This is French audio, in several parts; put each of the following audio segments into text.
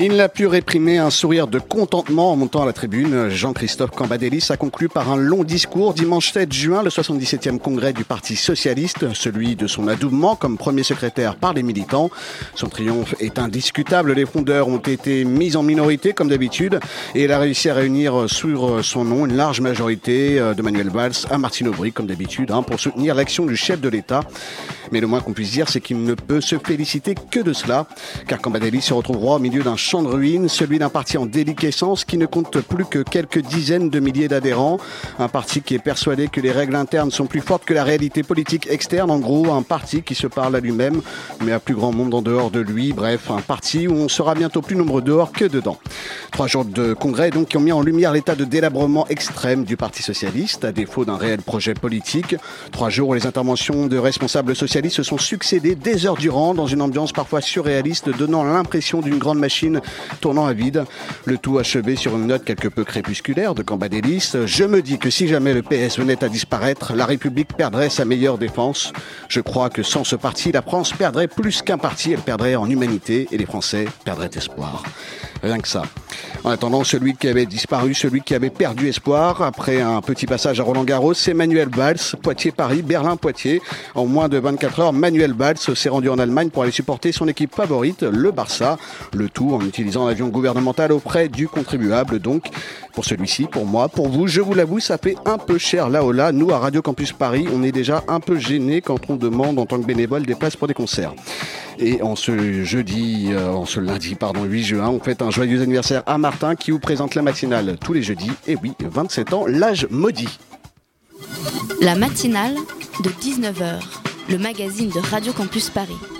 Il n'a pu réprimer un sourire de contentement en montant à la tribune. Jean-Christophe Cambadélis a conclu par un long discours dimanche 7 juin, le 77e congrès du Parti Socialiste, celui de son adoubement comme premier secrétaire par les militants. Son triomphe est indiscutable. Les fondeurs ont été mis en minorité comme d'habitude et il a réussi à réunir sur son nom une large majorité euh, de Manuel Valls à Martine Aubry comme d'habitude hein, pour soutenir l'action du chef de l'État. Mais le moins qu'on puisse dire, c'est qu'il ne peut se féliciter que de cela, car Cambadélis se retrouvera au milieu d'un champ de ruines, celui d'un parti en déliquescence qui ne compte plus que quelques dizaines de milliers d'adhérents, un parti qui est persuadé que les règles internes sont plus fortes que la réalité politique externe, en gros, un parti qui se parle à lui-même, mais à plus grand monde en dehors de lui, bref, un parti où on sera bientôt plus nombreux dehors que dedans. Trois jours de congrès donc qui ont mis en lumière l'état de délabrement extrême du Parti socialiste, à défaut d'un réel projet politique. Trois jours où les interventions de responsables socialistes se sont succédées des heures durant dans une ambiance parfois surréaliste, donnant l'impression d'une grande machine tournant à vide. Le tout achevé sur une note quelque peu crépusculaire de Cambadélis. Je me dis que si jamais le PS venait à disparaître, la République perdrait sa meilleure défense. Je crois que sans ce parti, la France perdrait plus qu'un parti, elle perdrait en humanité et les Français perdraient espoir. Rien que ça. En attendant, celui qui avait disparu, celui qui avait perdu espoir, après un petit passage à Roland Garros, c'est Manuel Valls, Poitiers-Paris, Berlin-Poitiers. En moins de 24 heures, Manuel Valls s'est rendu en Allemagne pour aller supporter son équipe favorite, le Barça. Le tout en utilisant l'avion gouvernemental auprès du contribuable. Donc, pour celui-ci, pour moi, pour vous, je vous l'avoue, ça fait un peu cher là haut là. Nous, à Radio Campus Paris, on est déjà un peu gênés quand on demande en tant que bénévole des places pour des concerts. Et en ce jeudi, euh, en ce lundi, pardon, 8 juin, on fête un joyeux anniversaire à Martin qui vous présente la matinale tous les jeudis. Et oui, 27 ans, l'âge maudit. La matinale de 19h, le magazine de Radio Campus Paris.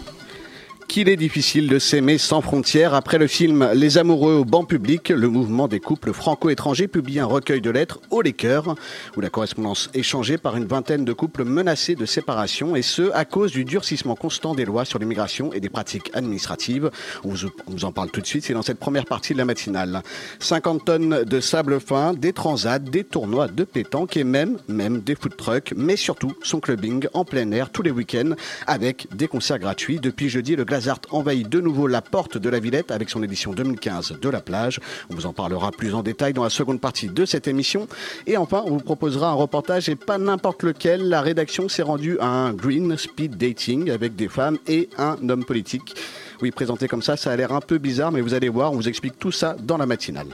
Qu'il est difficile de s'aimer sans frontières. Après le film Les amoureux au banc public, le mouvement des couples franco-étrangers publie un recueil de lettres au les cœurs, où la correspondance échangée par une vingtaine de couples menacés de séparation, et ce, à cause du durcissement constant des lois sur l'immigration et des pratiques administratives. On vous, en parle tout de suite, c'est dans cette première partie de la matinale. 50 tonnes de sable fin, des transats, des tournois de pétanque et même, même des food trucks, mais surtout son clubbing en plein air tous les week-ends avec des concerts gratuits. Depuis jeudi, le Glazart envahit de nouveau la porte de la Villette avec son édition 2015 de la plage. On vous en parlera plus en détail dans la seconde partie de cette émission. Et enfin, on vous proposera un reportage et pas n'importe lequel. La rédaction s'est rendue à un green speed dating avec des femmes et un homme politique. Oui, présenté comme ça, ça a l'air un peu bizarre, mais vous allez voir, on vous explique tout ça dans la matinale.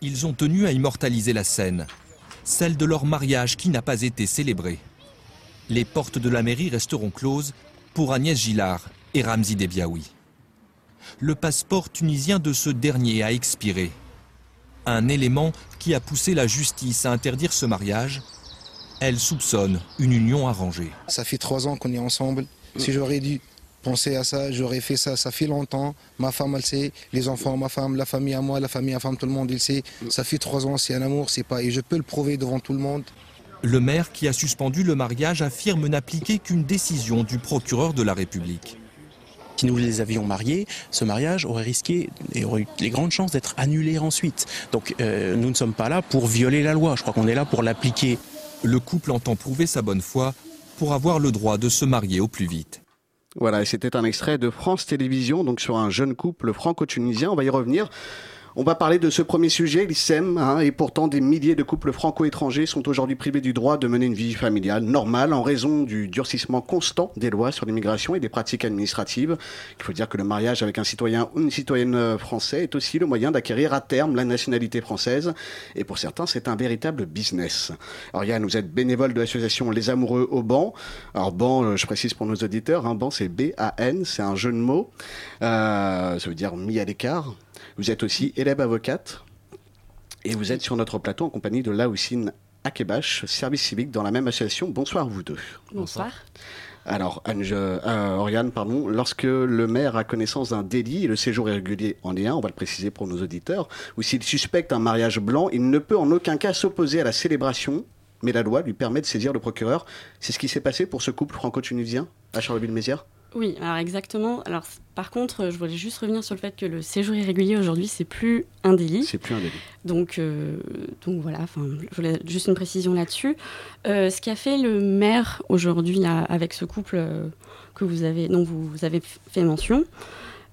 Ils ont tenu à immortaliser la scène, celle de leur mariage qui n'a pas été célébré. Les portes de la mairie resteront closes pour Agnès Gillard et Ramzi Debiaoui. Le passeport tunisien de ce dernier a expiré. Un élément qui a poussé la justice à interdire ce mariage. Elle soupçonne une union arrangée. Ça fait trois ans qu'on est ensemble. Si j'aurais dû penser à ça, j'aurais fait ça. Ça fait longtemps. Ma femme, elle sait. Les enfants, ma femme, la famille à moi, la famille à femme, tout le monde, il sait. Ça fait trois ans, c'est un amour, c'est pas. Et je peux le prouver devant tout le monde. Le maire qui a suspendu le mariage affirme n'appliquer qu'une décision du procureur de la République. Si nous les avions mariés, ce mariage aurait risqué et aurait eu les grandes chances d'être annulé ensuite. Donc euh, nous ne sommes pas là pour violer la loi, je crois qu'on est là pour l'appliquer. Le couple entend prouver sa bonne foi pour avoir le droit de se marier au plus vite. Voilà, et c'était un extrait de France Télévisions, donc sur un jeune couple franco-tunisien. On va y revenir. On va parler de ce premier sujet, l'ISEM, hein, et pourtant des milliers de couples franco-étrangers sont aujourd'hui privés du droit de mener une vie familiale normale en raison du durcissement constant des lois sur l'immigration et des pratiques administratives. Il faut dire que le mariage avec un citoyen ou une citoyenne français est aussi le moyen d'acquérir à terme la nationalité française, et pour certains c'est un véritable business. Alors Yann, vous êtes bénévole de l'association Les Amoureux au banc. Alors banc, euh, je précise pour nos auditeurs, un banc c'est B-A-N, c'est un jeu de mots, euh, ça veut dire mis à l'écart. Vous êtes aussi élève avocate et vous êtes sur notre plateau en compagnie de Laoussine Akebash, service civique dans la même association. Bonsoir vous deux. Bonsoir. Alors, Ange, euh, Oriane, pardon, lorsque le maire a connaissance d'un délit, et le séjour irrégulier en est un, on va le préciser pour nos auditeurs, ou s'il suspecte un mariage blanc, il ne peut en aucun cas s'opposer à la célébration, mais la loi lui permet de saisir le procureur. C'est ce qui s'est passé pour ce couple franco-tunisien à Charleville-Mézières? Oui, alors exactement. Alors, par contre, je voulais juste revenir sur le fait que le séjour irrégulier aujourd'hui, c'est plus un délit. C'est plus un délit. Donc, euh, donc voilà, enfin, je voulais juste une précision là-dessus. Euh, ce qu'a fait le maire aujourd'hui avec ce couple euh, que vous avez, dont vous, vous avez fait mention,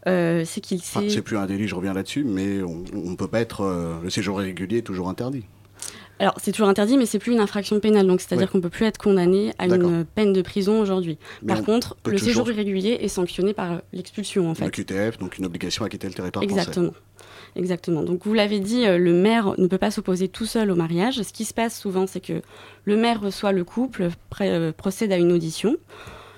euh, c'est qu'il s'est. Enfin, c'est plus un délit, je reviens là-dessus, mais on ne peut pas être. le séjour irrégulier est toujours interdit. Alors, c'est toujours interdit, mais c'est plus une infraction pénale. Donc, c'est-à-dire qu'on peut plus être condamné à une peine de prison aujourd'hui. Par on contre, le toujours- séjour irrégulier est sanctionné par l'expulsion, en fait. Le QTF, donc une obligation à quitter le territoire français. Exactement. Exactement. Donc vous l'avez dit, euh, le maire ne peut pas s'opposer tout seul au mariage. Ce qui se passe souvent, c'est que le maire reçoit le couple, euh, procède à une audition.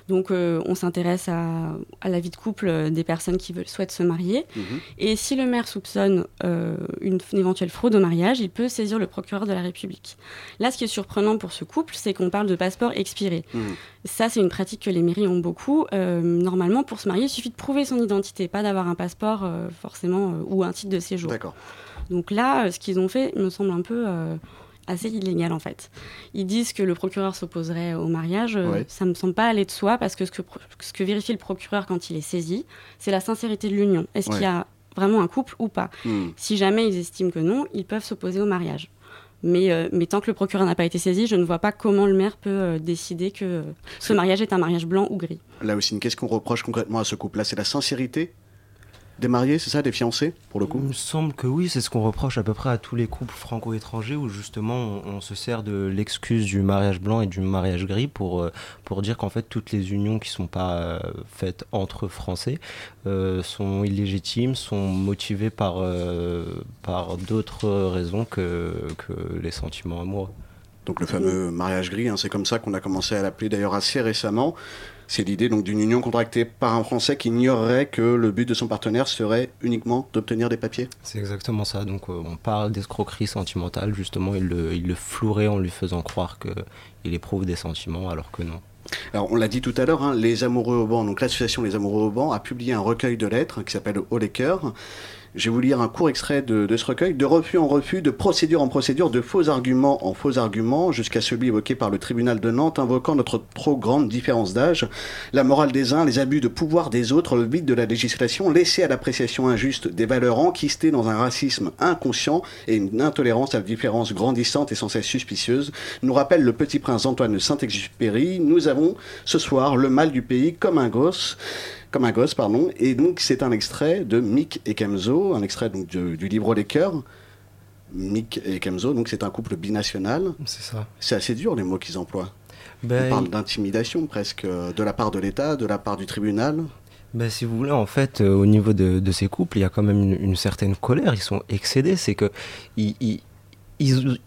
Donc euh, on s'intéresse à, à la vie de couple euh, des personnes qui veulent, souhaitent se marier. Mhm. Et si le maire soupçonne euh, une, une éventuelle fraude au mariage, il peut saisir le procureur de la République. Là, ce qui est surprenant pour ce couple, c'est qu'on parle de passeport expiré. Mhm. Ça, c'est une pratique que les mairies ont beaucoup. Euh, normalement, pour se marier, il suffit de prouver son identité, pas d'avoir un passeport euh, forcément euh, ou un titre de séjour. D'accord. Donc là, ce qu'ils ont fait me semble un peu assez illégal en fait. Ils disent que le procureur s'opposerait au mariage. euh, Ouais. Ça me semble pas aller de soi parce que ce que, pro- ce que vérifie le procureur quand il est saisi, c'est la sincérité de l'union. Est-ce Ouais. qu'il y a vraiment un couple ou pas? Hmm. Si jamais ils estiment que non, ils peuvent s'opposer au mariage. Mais, euh, mais tant que le procureur n'a pas été saisi, je ne vois pas comment le maire peut euh, décider que euh, ce mariage est un mariage blanc ou gris. Là aussi, qu'est-ce qu'on reproche concrètement à ce couple-là C'est la sincérité des mariés, c'est ça, des fiancés, pour le coup Il me semble que oui, c'est ce qu'on reproche à peu près à tous les couples franco-étrangers où justement on, on se sert de l'excuse du mariage blanc et du mariage gris pour, euh, pour dire qu'en fait toutes les unions qui sont pas euh, faites entre Français euh, sont illégitimes, sont motivées par, euh, par d'autres raisons que, que les sentiments amoureux. Donc le fameux mariage gris, hein, c'est comme ça qu'on a commencé à l'appeler d'ailleurs assez récemment. C'est l'idée donc d'une union contractée par un Français qui ignorerait que le but de son partenaire serait uniquement d'obtenir des papiers. C'est exactement ça. Donc euh, on parle d'escroquerie sentimentale, justement, il le, il le flouerait en lui faisant croire qu'il éprouve des sentiments alors que non. Alors on l'a dit tout à l'heure, hein, les Amoureux au banc, donc l'association Les Amoureux au banc a publié un recueil de lettres qui s'appelle les cœurs. Je vais vous lire un court extrait de, de ce recueil, de refus en refus, de procédure en procédure, de faux arguments en faux arguments, jusqu'à celui évoqué par le tribunal de Nantes, invoquant notre trop grande différence d'âge, la morale des uns, les abus de pouvoir des autres, le vide de la législation, laissé à l'appréciation injuste des valeurs enquistées dans un racisme inconscient et une intolérance à la différence grandissante et sans cesse suspicieuse, nous rappelle le petit prince Antoine de Saint-Exupéry. Nous avons ce soir le mal du pays comme un gosse comme un gosse, pardon. Et donc, c'est un extrait de Mick et Kemzo, un extrait donc, du, du livre Les Cœurs. Mick et Kemzo, donc c'est un couple binational. C'est ça. C'est assez dur les mots qu'ils emploient. Ben, Ils parlent d'intimidation presque, euh, de la part de l'État, de la part du tribunal. Ben, si vous voulez, en fait, euh, au niveau de, de ces couples, il y a quand même une, une certaine colère. Ils sont excédés. C'est que ils, ils,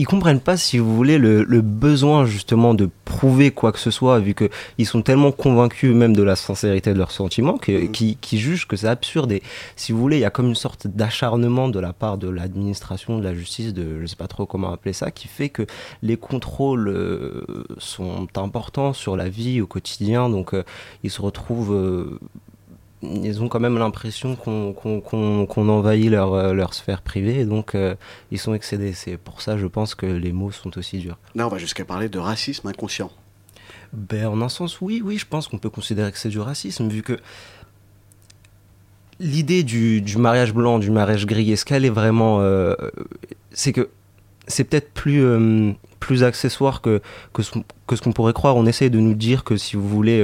ils, comprennent pas, si vous voulez, le, le besoin justement de prouver quoi que ce soit, vu que ils sont tellement convaincus même de la sincérité de leurs sentiments, que, Mhm. qui, qui jugent que c'est absurde. Et si vous voulez, il y a comme une sorte d'acharnement de la part de l'administration, de la justice, de je sais pas trop comment appeler ça, qui fait que les contrôles euh, sont importants sur la vie au quotidien. Donc, euh, ils se retrouvent euh, ils ont quand même l'impression qu'on qu'on- qu'on- qu'on envahit leur, euh, leur sphère privée et donc euh, ils sont excédés. C'est pour ça, je pense, que les mots sont aussi durs. Là, on va jusqu'à parler de racisme inconscient. Ben, en un sens, oui, oui, je pense qu'on peut considérer que c'est du racisme, vu que l'idée du, du mariage blanc, du mariage gris, est-ce qu'elle est vraiment... euh, c'est que c'est peut-être plus, euh, plus accessoire que, que ce, que ce qu'on pourrait croire. On essaie de nous dire que, si vous voulez,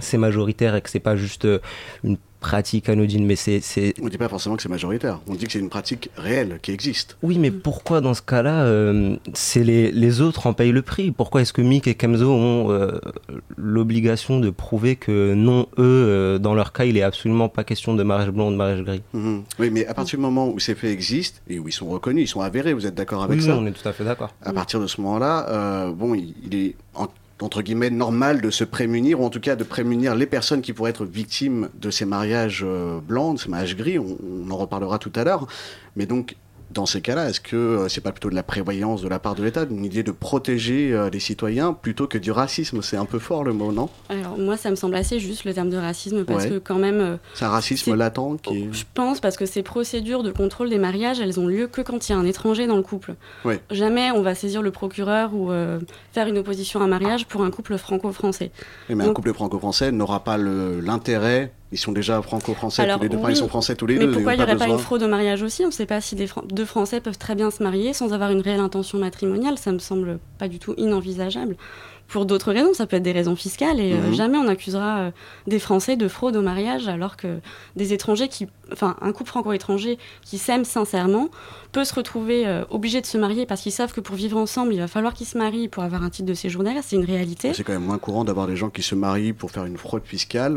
c'est majoritaire et que c'est pas juste euh, une pratique anodine, mais c'est... On ne dit pas forcément que c'est majoritaire. On dit que c'est une pratique réelle qui existe. Oui, mais pourquoi dans ce cas-là, euh, c'est les, les autres en payent le prix? Pourquoi est-ce que Mick et Kemzo ont euh, l'obligation de prouver que non, eux, euh, dans leur cas, il est absolument pas question de mariage blanc ou de mariage gris? Mhm. Oui, mais à partir du moment où ces faits existent et où ils sont reconnus, ils sont avérés, vous êtes d'accord avec Oui, ça? on est tout à fait d'accord. à partir de ce moment-là, bon, il, il est en- entre guillemets normal de se prémunir, ou en tout cas de prémunir les personnes qui pourraient être victimes de ces mariages euh, blancs, de ces mariages gris. On, on en reparlera tout à l'heure. Mais donc, dans ces cas-là, est-ce que euh, c'est pas plutôt de la prévoyance de la part de l'État, une idée de protéger euh, les citoyens plutôt que du racisme? C'est un peu fort le mot, non? Alors moi, ça me semble assez juste le terme de racisme parce Ouais. que quand même, euh, C'est un racisme latent qui est... je pense parce que ces procédures de contrôle des mariages, elles ont lieu que quand il y a un étranger dans le couple. Ouais. Jamais on va saisir le procureur ou euh, faire une opposition à un mariage pour un couple franco-français. Mais un couple franco-français n'aura pas l'intérêt. Ils sont déjà franco-français tous les deux. Enfin, oui, ils sont français tous les mais deux. pourquoi il n'y aurait pas une fraude au mariage aussi? On ne sait pas si des Fran- deux Français peuvent très bien se marier sans avoir une réelle intention matrimoniale. Ça me semble pas du tout inenvisageable. Pour d'autres raisons, ça peut être des raisons fiscales et euh, Mhm. jamais on accusera euh, des Français de fraude au mariage alors que des étrangers qui, enfin, un couple franco-étranger qui s'aime sincèrement peut se retrouver euh, obligé de se marier parce qu'ils savent que pour vivre ensemble, il va falloir qu'ils se marient pour avoir un titre de séjour derrière. C'est une réalité. C'est quand même moins courant d'avoir des gens qui se marient pour faire une fraude fiscale.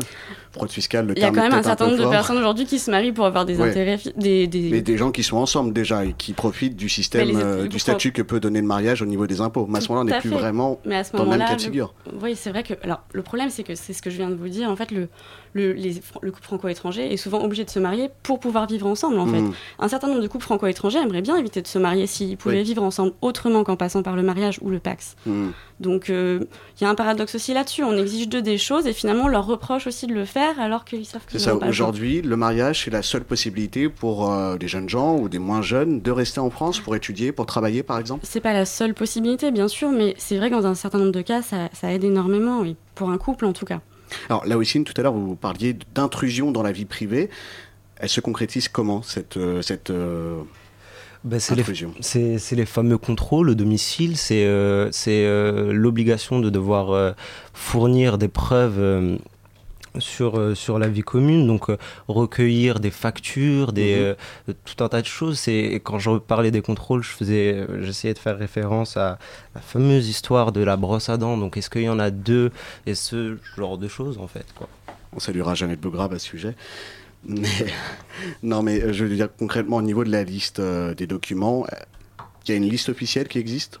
Fraude fiscale, le Il y a quand même un certain nombre de personnes aujourd'hui qui se marient pour avoir des Ouais. intérêts, fi- des, des- Mais des gens qui sont ensemble déjà et qui profitent du système, les- euh, du statut que peut donner le mariage au niveau des impôts. Mais à ce moment-là, on n'est plus vraiment Mais à ce dans le même cas de figure. Oui, c'est vrai que. Alors, le problème, c'est que c'est ce que je viens de vous dire. En fait, le, le, les- le couple franco-étranger est souvent obligé de se marier pour pouvoir vivre ensemble. En fait, Mhm. un certain nombre de couples franco-étrangers aimeraient bien éviter de se marier s'ils pouvaient Oui. vivre ensemble autrement qu'en passant par le mariage ou le Pax. Mhm. Donc, euh, il y a un paradoxe aussi là-dessus. On exige d'eux des choses et finalement, on leur reproche aussi de le faire alors qu'ils savent que C'est ça, aujourd'hui, le mariage, c'est la seule possibilité pour euh, des jeunes gens ou des moins jeunes de rester en France pour étudier, pour travailler par exemple? C'est pas la seule possibilité, bien sûr, mais c'est vrai que dans un certain nombre de cas, ça, ça aide énormément, et pour un couple en tout cas. Alors là aussi, tout à l'heure, vous parliez d'intrusion dans la vie privée. Elle se concrétise comment, cette, euh, cette Bah, c'est les, intrusion? c'est- les fameux contrôles au domicile, c'est euh, c'est, euh, l'obligation de devoir euh, fournir des preuves sur, euh, sur la vie commune, donc euh, recueillir des factures, des, Mhm. euh, tout un tas de choses. Et quand je parlais des contrôles, je faisais, j'essayais de faire référence à la fameuse histoire de la brosse à dents. Donc est-ce qu'il y en a deux et ce genre de choses en fait quoi? On saluera Jeannette Begrave à ce sujet. Mais, non, mais je veux dire concrètement, au niveau de la liste euh, des documents, il y a une liste officielle qui existe?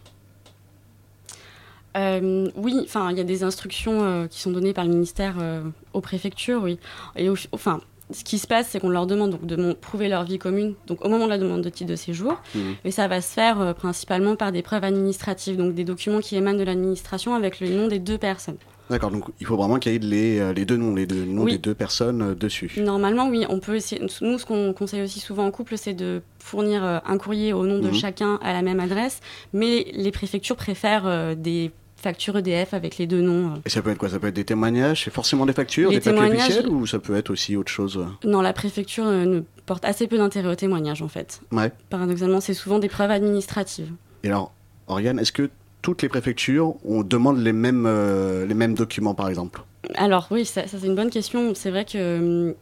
Euh, oui, enfin, il y a des instructions euh, qui sont données par le ministère euh, aux préfectures, oui. Et au- enfin, ce qui se passe, c'est qu'on leur demande donc, de prouver leur vie commune, donc au moment de la demande de titre de séjour, Mhm. et ça va se faire euh, principalement par des preuves administratives, donc des documents qui émanent de l'administration avec le nom des deux personnes. D'accord, donc il faut vraiment qu'il y ait les, euh, les deux noms, les deux noms Oui. des deux personnes euh, dessus. Normalement, oui, on peut essayer. Nous, ce qu'on conseille aussi souvent en couple, c'est de fournir un courrier au nom de Mhm. chacun à la même adresse, mais les préfectures préfèrent des factures EDF avec les deux noms. euh. Et ça peut être quoi? Ça peut être des témoignages? C'est forcément des factures, Les des papiers témoignages- officiels ou ça peut être aussi autre chose? Non, la préfecture euh, ne porte assez peu d'intérêt au témoignage, en fait. Ouais. Paradoxalement, c'est souvent des preuves administratives. Et alors, Oriane, est-ce que toutes les préfectures, on demande les mêmes, euh, les mêmes documents par exemple? Alors oui, ça, ça, c'est une bonne question. C'est vrai que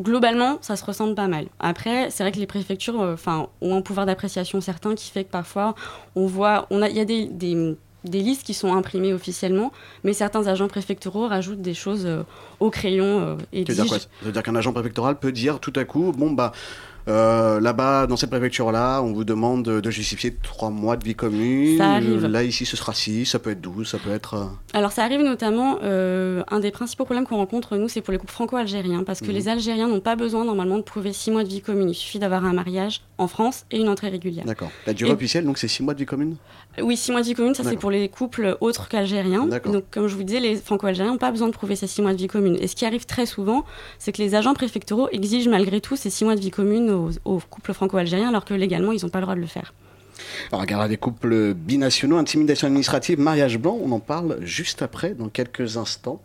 globalement, ça se ressemble pas mal. Après, c'est vrai que les préfectures, euh, ont un pouvoir d'appréciation certain qui fait que parfois, on voit, on a, il y a des, des, des listes qui sont imprimées officiellement, mais certains agents préfectoraux rajoutent des choses euh, au crayon euh, et Ça veut dire quoi? Ça veut dire qu'un agent préfectoral peut dire tout à coup, bon bah euh, là-bas, dans cette préfecture-là, on vous demande de, justifier trois mois de vie commune. Ça arrive. Là, ici, ce sera six, ça peut être 12, ça peut être... Alors ça arrive notamment, euh, un des principaux problèmes qu'on rencontre nous, c'est pour les couples franco-algériens, parce que Mhm. les Algériens n'ont pas besoin normalement de prouver six mois de vie commune. Il suffit d'avoir un mariage en France et une entrée régulière. D'accord. La durée Et- officielle, donc c'est six mois de vie commune? Oui, six mois de vie commune, ça c'est pour les couples autres qu'algériens. Donc comme je vous disais, les franco-algériens n'ont pas besoin de prouver ces six mois de vie commune. Et ce qui arrive très souvent, c'est que les agents préfectoraux exigent malgré tout ces six mois de vie commune aux, aux couples franco-algériens, alors que légalement, ils n'ont pas le droit de le faire. Alors, on regardera des couples binationaux, intimidation administrative, mariage blanc, on en parle juste après, dans quelques instants.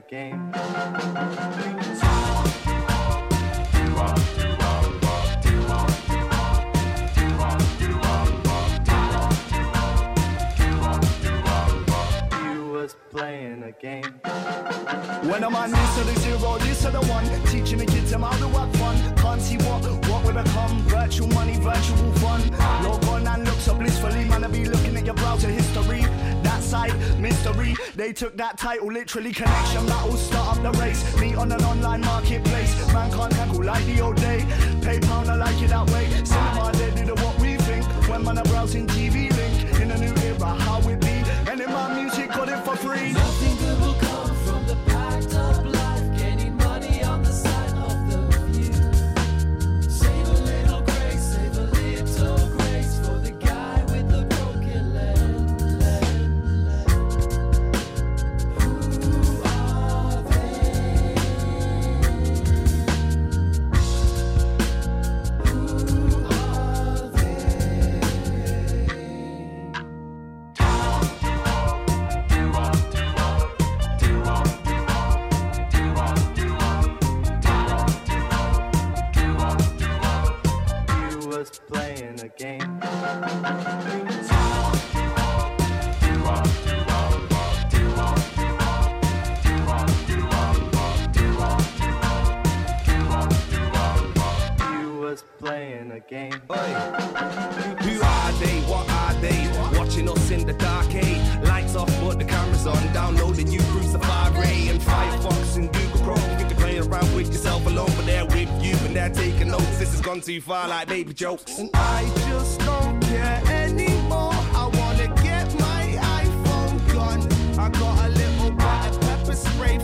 A game. Playing a game. When I'm on this to the zero, this to the one, teaching the kids them how to have fun. Can't see what, what will become virtual money, virtual fun. Log on and look so blissfully, man, I be looking at your browser history. Mystery, they took that title, literally connection, that'll start up the race. Meet on an online marketplace, man can't tackle like the old day. PayPal, I like it that way. Cinema, they do the what we think. When man, I'm browsing TV link, in a new era, how it be. And in my music, got it for free. Nothing playing a game. Was playing a game. Who are they? What are they? Watching us in the dark age. Lights off, but the camera's on. Downloading you through Safari and Firefox and Google Chrome. You think you're around with yourself alone, but they're with taking notes. This has gone too far, like baby jokes. And I just don't care anymore. I wanna get my iPhone gone. I got a little bit of pepper spray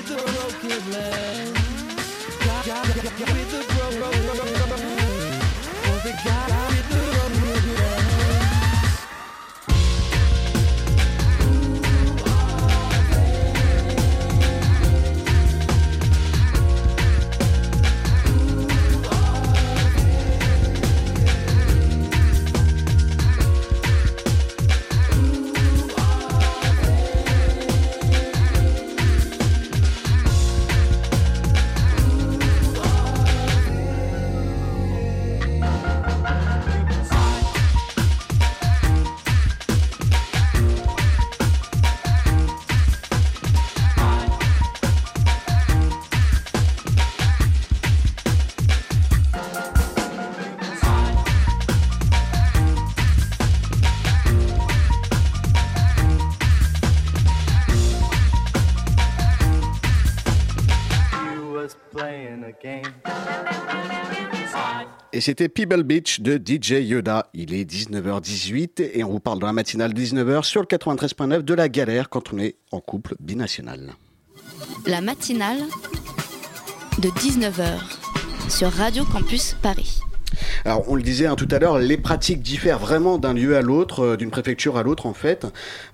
with the broken leg. Et c'était Pebble Beach de DJ Yoda. Il est 19h18 et on vous parle dans la matinale 19h sur le 93.9 de la galère quand on est en couple binational. La matinale de 19h sur Radio Campus Paris. Alors, on le disait hein, tout à l'heure, les pratiques diffèrent vraiment d'un lieu à l'autre, euh, d'une préfecture à l'autre en fait.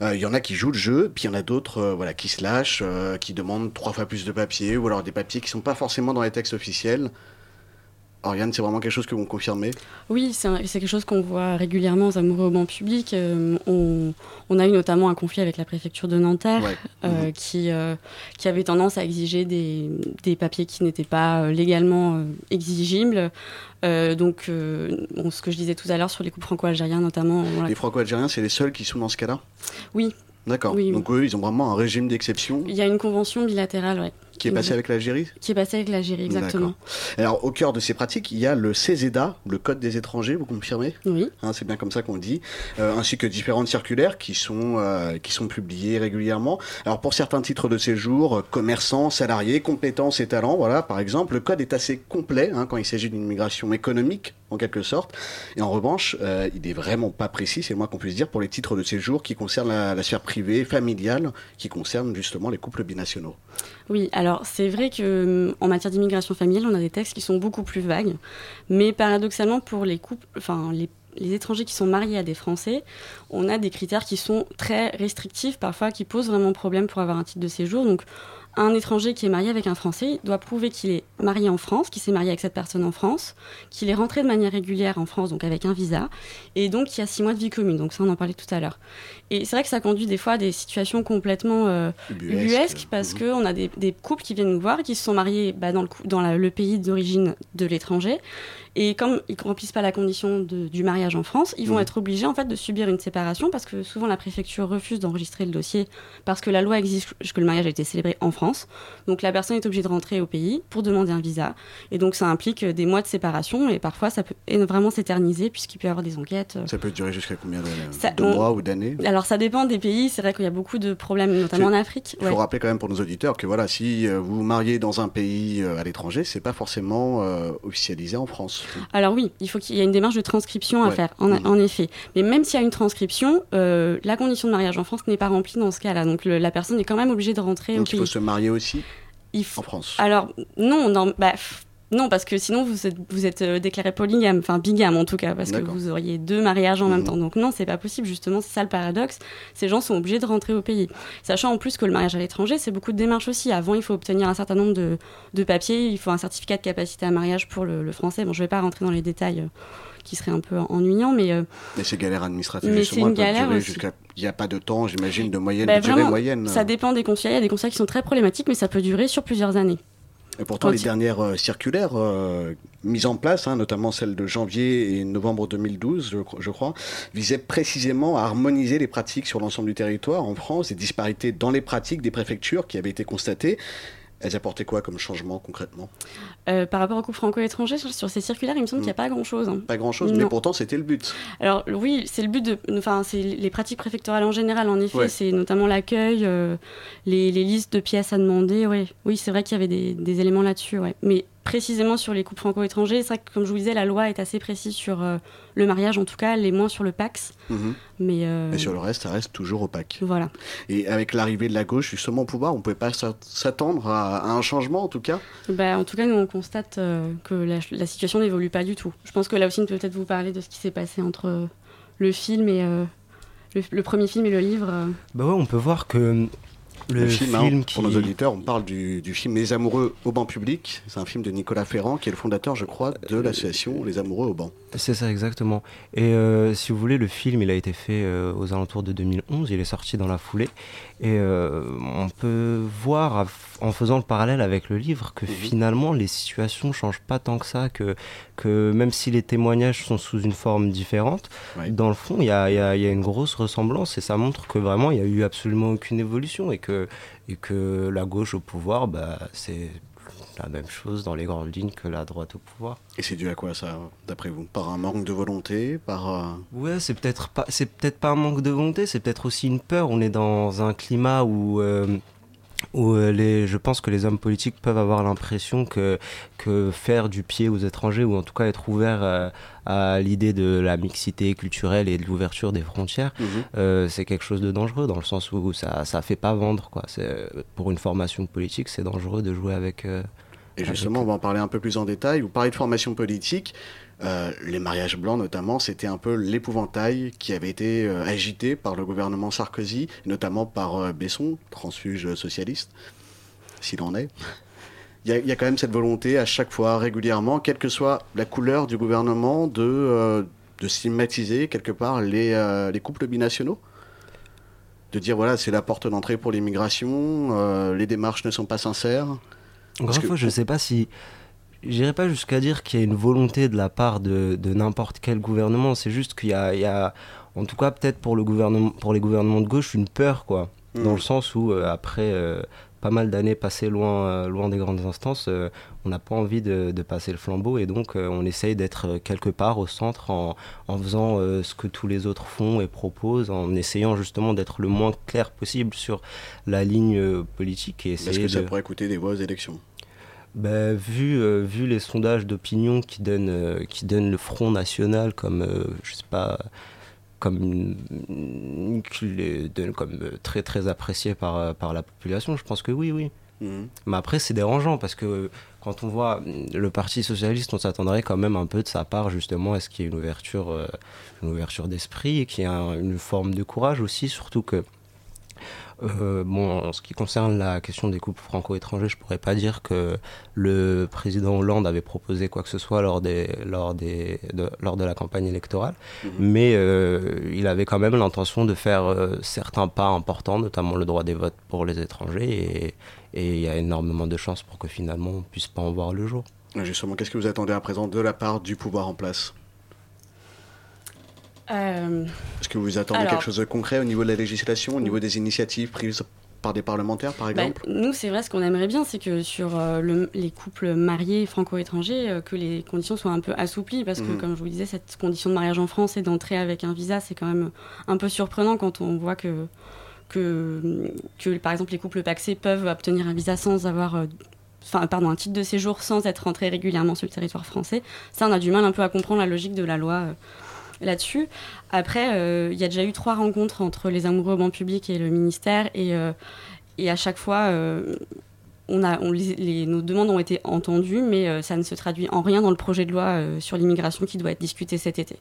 Euh, Il y en a qui jouent le jeu, puis il y en a d'autres euh, voilà, qui se lâchent, qui demandent trois fois plus de papiers, ou alors des papiers qui sont pas forcément dans les textes officiels. Oriane, c'est vraiment quelque chose que vous confirmez Oui, c'est quelque chose qu'on voit régulièrement aux amoureux au banc public. Euh, on, on a eu notamment un conflit avec la préfecture de Nanterre Ouais. euh, Mhm. qui, euh, qui avait tendance à exiger des, des papiers qui n'étaient pas légalement exigibles. Donc, bon, ce que je disais tout à l'heure sur les couples franco-algériens notamment. voilà. Les franco-algériens, c'est les seuls qui sont dans ce cas-là? Oui, D'accord. Oui, oui. Donc eux, ils ont vraiment un régime d'exception il y a une convention bilatérale ouais, qui est passé avec l'Algérie qui est passée avec l'Algérie, exactement. Alors, au cœur de ces pratiques, il y a le CESEDA, le Code des étrangers, vous confirmez? Oui. Hein, c'est bien comme ça qu'on dit, euh, ainsi que différentes circulaires qui sont, euh, qui sont publiées régulièrement. Alors, pour certains titres de séjour, euh, commerçants, salariés, compétences et talents, voilà, par exemple, le code est assez complet hein, quand il s'agit d'une migration économique, en quelque sorte. Et en revanche, euh, il n'est vraiment pas précis, c'est le moins qu'on puisse dire, pour les titres de séjour qui concernent la, sphère privée, familiale, qui concernent justement les couples binationaux. Oui, alors c'est vrai que hum, en matière d'immigration familiale, on a des textes qui sont beaucoup plus vagues, mais paradoxalement pour les couples, enfin les, étrangers qui sont mariés à des Français, on a des critères qui sont très restrictifs, parfois qui posent vraiment problème pour avoir un titre de séjour. Donc un étranger qui est marié avec un Français doit prouver qu'il est marié en France, qu'il s'est marié avec cette personne en France, qu'il est rentré de manière régulière en France, donc avec un visa, et donc qu'il y a six mois de vie commune. Donc ça, on en parlait tout à l'heure. Et c'est vrai que ça conduit des fois à des situations complètement euh, Ubuesques. parce qu'on a des, des couples qui viennent nous voir, qui se sont mariés bah, dans, le, cou- dans la- le pays d'origine de l'étranger. Et comme ils ne remplissent pas la condition de- du mariage en France, ils vont Mhm. être obligés en fait de subir une séparation parce que souvent la préfecture refuse d'enregistrer le dossier parce que la loi exige que le mariage a été célébré en France. Donc la personne est obligée de rentrer au pays pour demander un visa. Et donc ça implique euh, des mois de séparation et parfois ça peut vraiment s'éterniser puisqu'il peut y avoir des enquêtes. euh. Ça peut durer jusqu'à combien de, Ça- de on- mois ou d'années? Alors ça dépend des pays. C'est vrai qu'il y a beaucoup de problèmes, notamment en Afrique. Il faut Ouais. rappeler quand même pour nos auditeurs que voilà, si euh, vous vous mariez dans un pays à l'étranger, c'est pas forcément euh, officialisé en France. Alors oui, il faut qu'il y ait une démarche de transcription à Ouais. faire, en, Mhm. en effet. Mais même s'il y a une transcription, euh, la condition de mariage en France n'est pas remplie dans ce cas-là. Donc le- la personne est quand même obligée de rentrer Donc au il faut se marier aussi? Il faut- en France. Alors non, non, bah, non, parce que sinon vous êtes, vous êtes euh, déclaré polygame, enfin bigame en tout cas, parce que vous auriez deux mariages en même Mhm. temps. Donc non, c'est pas possible. Justement, c'est ça le paradoxe. Ces gens sont obligés de rentrer au pays, sachant en plus que le mariage à l'étranger, c'est beaucoup de démarches aussi. Avant, il faut obtenir un certain nombre de, de papiers. Il faut un certificat de capacité à mariage pour le, le français. Bon, je vais pas rentrer dans les détails. Qui seraient un peu ennuyants, mais euh, Mais ces galères administratives, Mais justement, c'est une galère. Il n'y a pas de temps, j'imagine, de moyenne, bah, de durée moyenne. ça dépend des consulats. Il y a des consulats qui sont très problématiques, mais ça peut durer sur plusieurs années. Et pourtant, Quand les dernières euh, circulaires euh, mises en place, hein, notamment celle de janvier et novembre 2012, je, je crois, visaient précisément à harmoniser les pratiques sur l'ensemble du territoire en France, des disparités dans les pratiques des préfectures qui avaient été constatées. Elles apportaient quoi comme changement concrètement? Euh, par rapport aux couples franco-étrangers, sur, sur ces circulaires, il me semble qu'il n'y a pas grand-chose. hein. Pas grand-chose, mais pourtant c'était le but. Alors oui, c'est le but de, enfin c'est les pratiques préfectorales en général. En effet, Ouais. c'est notamment l'accueil, euh, les, les listes de pièces à demander. Ouais. Oui, c'est vrai qu'il y avait des, des éléments là-dessus. Ouais. Mais précisément sur les couples franco-étrangers, c'est vrai que comme je vous disais, la loi est assez précise sur euh, le mariage, en tout cas, les moins sur le Pax. Mhm. Mais euh, Et sur le reste, ça reste toujours opaque. voilà. Et avec l'arrivée de la gauche justement au pouvoir, on ne pouvait pas s'a- s'attendre à, à un changement en tout cas? Bah, en tout cas, nous on constate euh, que la, la situation n'évolue pas du tout. Je pense que là aussi, peut-être vous parler de ce qui s'est passé entre euh, le film et euh, le, le premier film et le livre. euh. Bah ouais, on peut voir que le, Le film, film, hein, qui... pour nos auditeurs, on parle du, du film Les Amoureux au banc public. C'est un film de Nicolas Ferrand, qui est le fondateur, je crois, de l'association Les Amoureux au banc. C'est ça exactement. Et euh, si vous voulez, le film, il a été fait euh, aux alentours de 2011, il est sorti dans la foulée. Et euh, on peut voir, en faisant le parallèle avec le livre, que finalement, les situations changent pas tant que ça, que, que même si les témoignages sont sous une forme différente, dans le fond, il y a, y a- y a une grosse ressemblance et ça montre que vraiment, il n'y a eu absolument aucune évolution et que, et que la gauche au pouvoir, bah, c'est la même chose dans les grandes lignes que la droite au pouvoir. Et c'est dû à quoi ça, d'après vous? Par un manque de volonté Par euh, Ouais, c'est peut-être pas, c'est peut-être pas un manque de volonté, c'est peut-être aussi une peur. On est dans un climat où, euh, où euh, les, je pense que les hommes politiques peuvent avoir l'impression que, que faire du pied aux étrangers, ou en tout cas être ouvert à l'idée de la mixité culturelle et de l'ouverture des frontières, Mhm. euh, c'est quelque chose de dangereux dans le sens où ça, ça fait pas vendre. Quoi. C'est, pour une formation politique, c'est dangereux de jouer avec. euh, Et justement, on va en parler un peu plus en détail. Vous parlez de formation politique. Euh, les mariages blancs, notamment, c'était un peu l'épouvantail qui avait été euh, agité par le gouvernement Sarkozy, notamment par euh, Besson, transfuge socialiste, s'il en est. Il y, a, il y a quand même cette volonté à chaque fois, régulièrement, quelle que soit la couleur du gouvernement, de, de stigmatiser quelque part les, les couples binationaux? De dire voilà c'est la porte d'entrée pour l'immigration, euh, les démarches ne sont pas sincères? Encore une que- fois, je sais pas si. J'irai pas jusqu'à dire qu'il y a une volonté de la part de, de n'importe quel gouvernement. C'est juste qu'il y y a, en tout cas peut-être pour, le gouvernement, pour les gouvernements de gauche, une peur, quoi. Dans le sens où, euh, après euh, pas mal d'années passées loin, euh, loin des grandes instances, euh, on n'a pas envie de, de passer le flambeau et donc euh, on essaye d'être quelque part au centre en, en faisant ce que tous les autres font et proposent, en essayant justement d'être le moins clair possible sur la ligne politique Est-ce que ça pourrait coûter des voix aux élections? Bah, vu, euh, vu les sondages d'opinion qui donnent, euh, qui donnent le Front National comme, euh, je sais pas, comme, euh, très très apprécié par, euh, par la population, je pense que oui, oui. Mhm. Mais après, c'est dérangeant parce que quand on voit le Parti Socialiste, on s'attendrait quand même un peu de sa part, justement, à ce qu'il y ait une ouverture, euh, une ouverture d'esprit et qu'il y ait un- une forme de courage aussi, surtout que. Euh, bon, en ce qui concerne la question des couples franco-étrangers, je pourrais pas dire que le président Hollande avait proposé quoi que ce soit lors, des, lors, des, de, lors de la campagne électorale, Mhm. mais euh, il avait quand même l'intention de faire euh, certains pas importants, notamment le droit des votes pour les étrangers, et il y a énormément de chances pour que finalement on puisse pas en voir le jour. Justement, qu'est-ce que vous attendez à présent de la part du pouvoir en place? Est-ce que vous attendez Alors- quelque chose de concret au niveau de la législation, au niveau des initiatives prises par des parlementaires, par Bah, exemple? nous, c'est vrai, ce qu'on aimerait bien, c'est que sur euh, le- les couples mariés franco-étrangers, euh, que les conditions soient un peu assouplies, parce que, Mhm. comme je vous disais, cette condition de mariage en France et d'entrée avec un visa, c'est quand même un peu surprenant quand on voit que, que, que par exemple, les couples paxés peuvent obtenir un visa sans avoir... euh, Enfin, pardon, un titre de séjour sans être rentré régulièrement sur le territoire français. Ça, on a du mal un peu à comprendre la logique de la loi euh, là-dessus. Après, euh, il y a déjà eu trois rencontres entre les amoureux au banc public et le ministère, et, euh, à chaque fois, euh, nos demandes ont été entendues, mais ça ne se traduit en rien dans le projet de loi sur l'immigration qui doit être discuté cet été.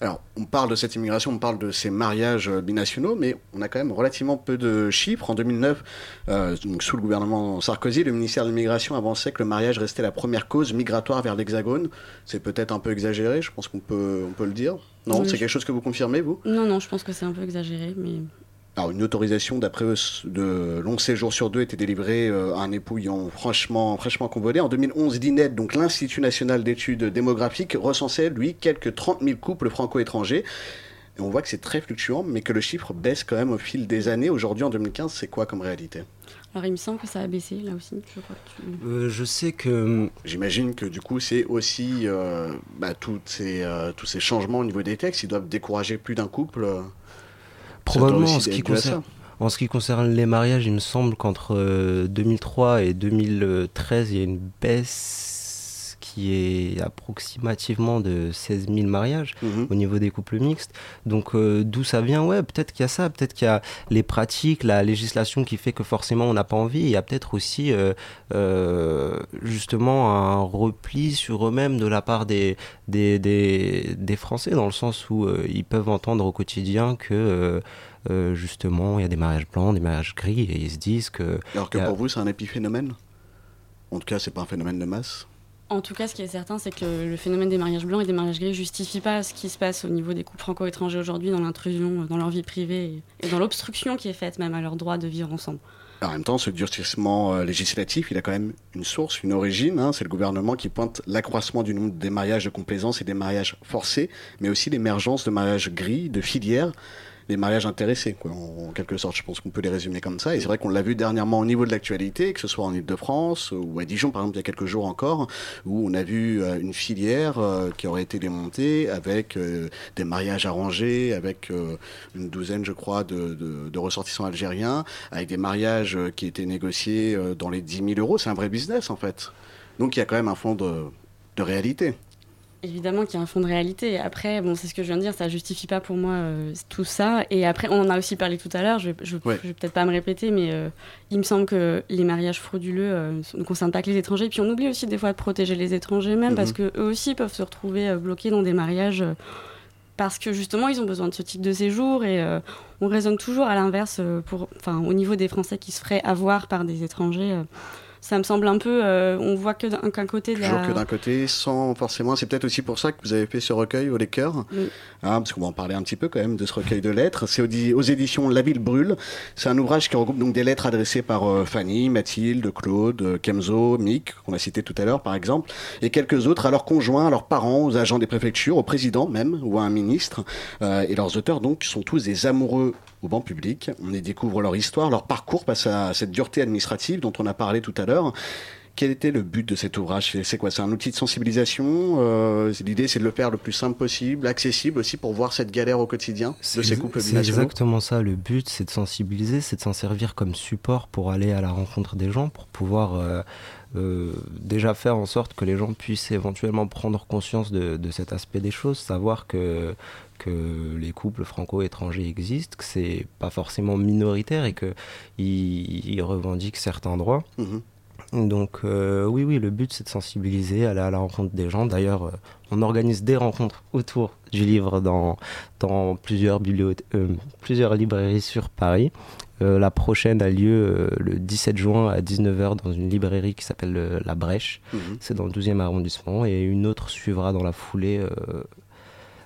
Alors, on parle de cette immigration, on parle de ces mariages euh, binationaux, mais on a quand même relativement peu de chiffres. En 2009, euh, donc sous le gouvernement Sarkozy, le ministère de l'immigration avançait que le mariage restait la première cause migratoire vers l'Hexagone. C'est peut-être un peu exagéré, je pense qu'on peut, on peut le dire. Non, Oui, c'est je- quelque chose que vous confirmez, vous? Non, non, je pense que c'est un peu exagéré, mais Alors, une autorisation d'après eux de long séjour sur deux était délivrée euh, à un époux ayant franchement, fraîchement convolé. En 2011, l'INED, donc l'Institut national d'études démographiques, recensait, lui, quelques 30 000 couples franco-étrangers. Et on voit que c'est très fluctuant, mais que le chiffre baisse quand même au fil des années. Aujourd'hui, en 2015, c'est quoi comme réalité? Alors il me semble que ça a baissé là aussi. Je crois que tu- Euh, je sais que. J'imagine que du coup, c'est aussi euh, bah, toutes ces, euh, tous ces changements au niveau des textes. Ils doivent décourager plus d'un couple. Euh. Probablement en ce, qui concerne, en ce qui concerne les mariages, il me semble qu'entre euh, 2003 et 2013, il y a une baisse qui est approximativement de 16 000 mariages Mhm. au niveau des couples mixtes. Donc euh, d'où ça vient? Ouais, peut-être qu'il y a ça, peut-être qu'il y a les pratiques, la législation qui fait que forcément on n'a pas envie. Il y a peut-être aussi euh, euh, justement un repli sur eux-mêmes de la part des, des, des, des Français, dans le sens où ils peuvent entendre au quotidien que justement il y a des mariages blancs, des mariages gris, et ils se disent que... Alors que a- pour vous, c'est un épiphénomène? En tout cas, c'est pas un phénomène de masse? En tout cas, ce qui est certain, c'est que le phénomène des mariages blancs et des mariages gris justifie pas ce qui se passe au niveau des couples franco-étrangers aujourd'hui dans l'intrusion euh, dans leur vie privée et, et dans l'obstruction qui est faite même à leur droit de vivre ensemble. En même temps, ce durcissement euh, législatif, il a quand même une source, une origine. hein. C'est le gouvernement qui pointe l'accroissement du nombre des mariages de complaisance et des mariages forcés, mais aussi l'émergence de mariages gris, de filières, des mariages intéressés. Quoi. En, quelque sorte, je pense qu'on peut les résumer comme ça. Et c'est vrai qu'on l'a vu dernièrement au niveau de l'actualité, que ce soit en Ile-de-France ou à Dijon, par exemple, il y a quelques jours encore, où on a vu euh, une filière euh, qui aurait été démontée avec euh, des mariages arrangés, avec une douzaine, je crois, de, ressortissants algériens, avec des mariages qui étaient négociés dans les 10 000 euros. C'est un vrai business, en fait. Donc il y a quand même un fond de réalité. Évidemment qu'il y a un fond de réalité. Après, bon, c'est ce que je viens de dire, ça justifie pas pour moi euh, tout ça. Et après, on en a aussi parlé tout à l'heure, je, je, Ouais. je vais peut-être pas me répéter, mais euh, il me semble que les mariages frauduleux euh, ne concernent pas que les étrangers. Puis on oublie aussi des fois de protéger les étrangers même, Mhm. parce qu'eux aussi peuvent se retrouver bloqués dans des mariages. parce que justement, ils ont besoin de ce type de séjour et on raisonne toujours à l'inverse pour, enfin, au niveau des Français qui se feraient avoir par des étrangers. Ça me semble un peu, euh, on voit que d'un qu'un côté de Toujours la... que d'un côté, sans forcément. C'est peut-être aussi pour ça que vous avez fait ce recueil au Cœurs. Oui. Hein, parce qu'on va en parler un petit peu quand même de ce recueil de lettres. C'est aux, di- aux éditions La Ville Brûle. C'est un ouvrage qui regroupe donc des lettres adressées par euh, Fanny, Mathilde, Claude, euh, Kemzo, Mick, qu'on a cité tout à l'heure par exemple, et quelques autres à leurs conjoints, à leurs parents, aux agents des préfectures, au président même, ou à un ministre. Euh, et leurs auteurs donc sont tous des amoureux au banc public. On y découvre leur histoire, leur parcours face à cette dureté administrative dont on a parlé tout à l'heure. Quel était le but de cet ouvrage? C'est- C'est quoi? C'est un outil de sensibilisation euh, c'est- L'idée, c'est de le faire le plus simple possible, accessible aussi pour voir cette galère au quotidien de ces couples C'est binationaux? exactement ça. Le but, c'est de sensibiliser, c'est de s'en servir comme support pour aller à la rencontre des gens, pour pouvoir euh, euh, déjà faire en sorte que les gens puissent éventuellement prendre conscience de, de cet aspect des choses, savoir que, que les couples franco-étrangers existent, que c'est pas forcément minoritaire et qu'ils ils revendiquent certains droits. Mhm. Donc euh, oui, oui, le but c'est de sensibiliser, aller à la rencontre des gens. D'ailleurs, euh, on organise des rencontres autour du livre dans, dans plusieurs, euh, plusieurs librairies sur Paris. La prochaine a lieu le 17 juin à 19h dans une librairie qui s'appelle La Brèche. Mhm. C'est dans le 12e arrondissement. Et une autre suivra dans la foulée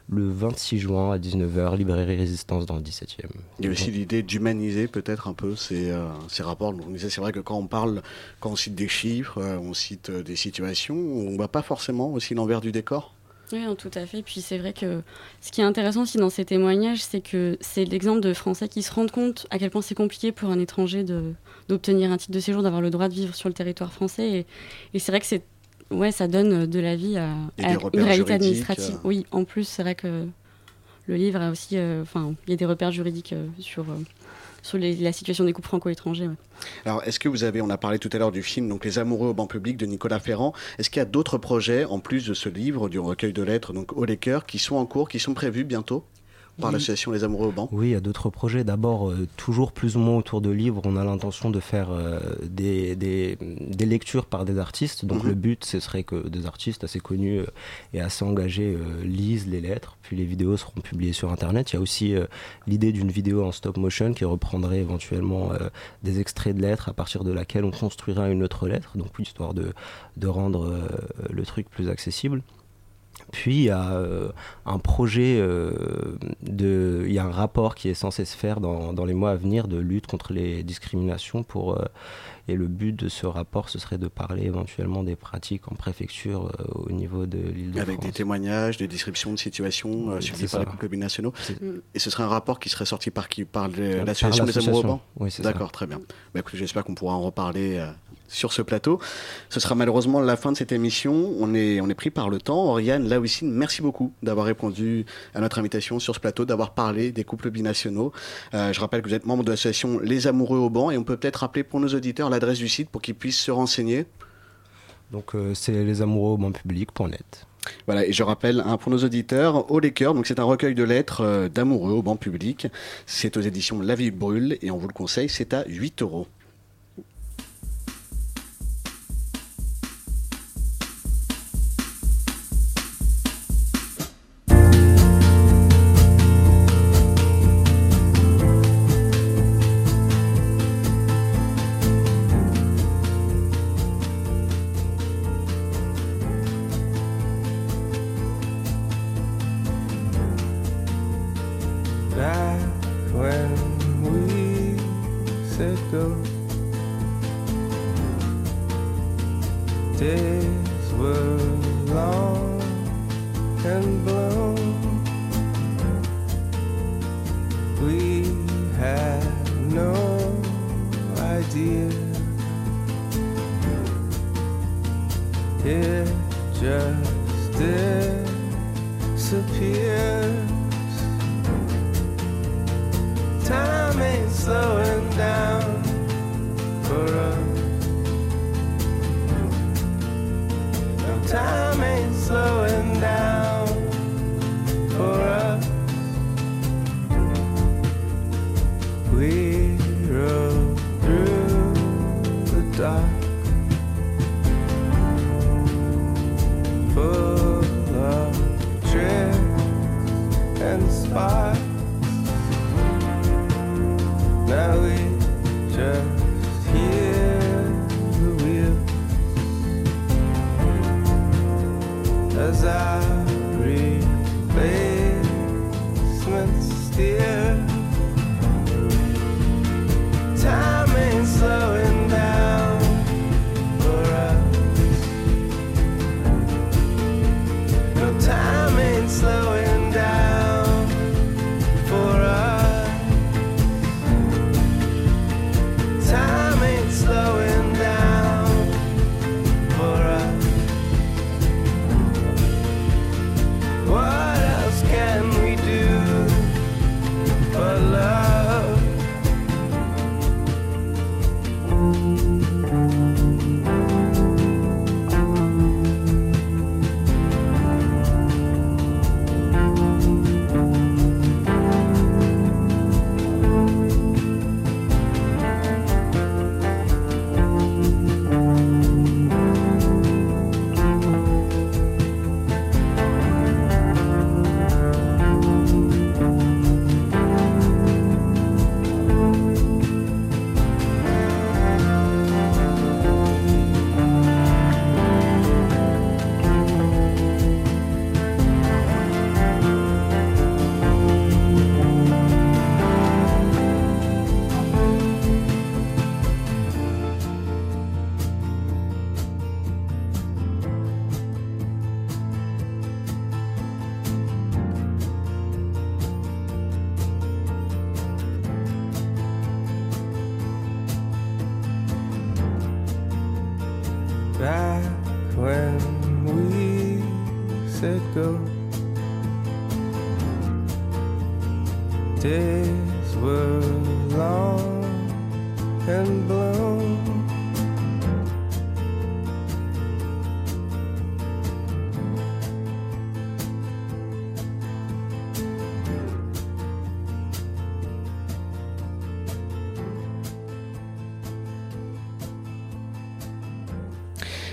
le 26 juin à 19h, librairie Résistance dans le 17e. Il y a aussi l'idée d'humaniser peut-être un peu ces, euh, ces rapports. C'est vrai que quand on parle, quand on cite des chiffres, euh, on cite euh, des situations, on voit pas forcément aussi l'envers du décor. Oui, non, tout à fait. Puis c'est vrai que ce qui est intéressant aussi dans ces témoignages, c'est que c'est l'exemple de Français qui se rendent compte à quel point c'est compliqué pour un étranger d'obtenir un titre de séjour, d'avoir le droit de vivre sur le territoire français. Et, et c'est vrai que c'est, ouais, ça donne de la vie à, une réalité administrative. euh. Oui, en plus, c'est vrai que le livre a aussi, euh, enfin, il y a des repères juridiques euh, sur, euh, sur les- la situation des couples franco-étrangers. ouais. Alors, est-ce que vous avez, on a parlé tout à l'heure du film, donc Les Amoureux au banc public de Nicolas Ferrand. Est-ce qu'il y a d'autres projets, en plus de ce livre, du recueil de lettres, donc Au les cœurs, qui sont en cours, qui sont prévus bientôt? Par Oui. l'association Les Amoureux au banc Oui, il y a d'autres projets. D'abord, euh, toujours plus ou moins autour de livres, on a l'intention de faire euh, des, des, des lectures par des artistes. Donc Mhm. le but, ce serait que des artistes assez connus euh, et assez engagés euh, lisent les lettres, puis les vidéos seront publiées sur Internet. Il y a aussi l'idée d'une vidéo en stop motion qui reprendrait éventuellement des extraits de lettres à partir de laquelle on construira une autre lettre, donc histoire de, de rendre le truc plus accessible. Puis il y a euh, un projet euh, de, il y a un rapport qui est censé se faire dans, dans les mois à venir de lutte contre les discriminations pour euh, et le but de ce rapport ce serait de parler éventuellement des pratiques en préfecture euh, au niveau de l'île de Avec France. des témoignages, des descriptions de situations euh, subies par ça. les couples binationaux. C'est- Et ce serait un rapport qui serait sorti par qui? Par l'association Les Amoureux au banc Oui, c'est ça. D'accord, très bien. Bah, J'espère qu'on pourra en reparler euh, sur ce plateau. Ce sera malheureusement la fin de cette émission. On est, on est pris par le temps. Oriane Laouissine, merci beaucoup d'avoir répondu à notre invitation sur ce plateau, d'avoir parlé des couples binationaux. Euh, je rappelle que vous êtes membre de l'association Les Amoureux au banc et on peut peut-être rappeler pour nos auditeurs l'adresse du site pour qu'ils puissent se renseigner. Donc euh, c'est les amoureux au banc public.net. Voilà, et je rappelle hein, pour nos auditeurs, Au les cœurs, donc c'est un recueil de lettres euh, d'amoureux au banc public. C'est aux éditions La Vie Brûle et on vous le conseille, c'est à 8 euros. When we said go, days were long and blown. We had no idea it just disappears. Slowing down for us. No, time ain't slowing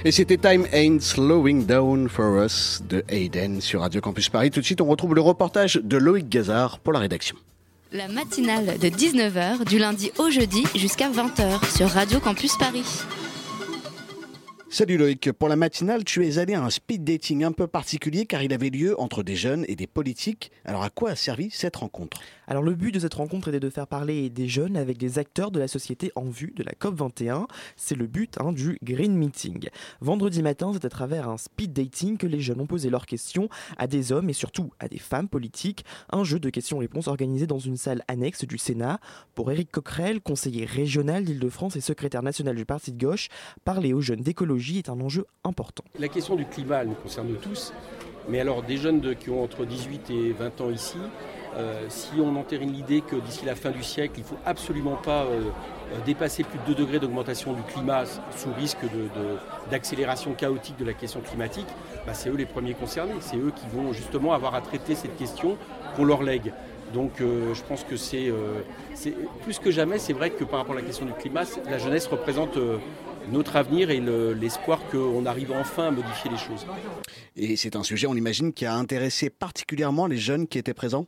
Et c'était Time Ain't Slowing Down for Us de Hayden sur Radio Campus Paris. Tout de suite, on retrouve le reportage de Loïc Gazard pour la rédaction. La matinale de 19h du lundi au jeudi jusqu'à 20h sur Radio Campus Paris. Salut Loïc, pour la matinale, tu es allé à un speed dating un peu particulier car il avait lieu entre des jeunes et des politiques. Alors à quoi a servi cette rencontre? Alors le but de cette rencontre était de faire parler des jeunes avec des acteurs de la société en vue de la COP21. C'est le but hein, du Green Meeting. Vendredi matin, c'est à travers un speed dating que les jeunes ont posé leurs questions à des hommes et surtout à des femmes politiques. Un jeu de questions-réponses organisé dans une salle annexe du Sénat. Pour Éric Coquerel, conseiller régional d'Île-de-France et secrétaire national du Parti de gauche, parler aux jeunes d'écologie est un enjeu important. La question du climat nous concerne tous, mais alors des jeunes qui ont entre 18 et 20 ans ici, euh, si on entérine l'idée que d'ici la fin du siècle, il ne faut absolument pas euh, euh, dépasser plus de 2 degrés d'augmentation du climat sous risque d'accélération chaotique de la question climatique, bah, c'est eux les premiers concernés. C'est eux qui vont justement avoir à traiter cette question qu'on leur lègue. Donc je pense que c'est plus que jamais, c'est vrai que par rapport à la question du climat, la jeunesse représente notre avenir et le- l'espoir qu'on arrive enfin à modifier les choses. Et c'est un sujet, on imagine, qui a intéressé particulièrement les jeunes qui étaient présents?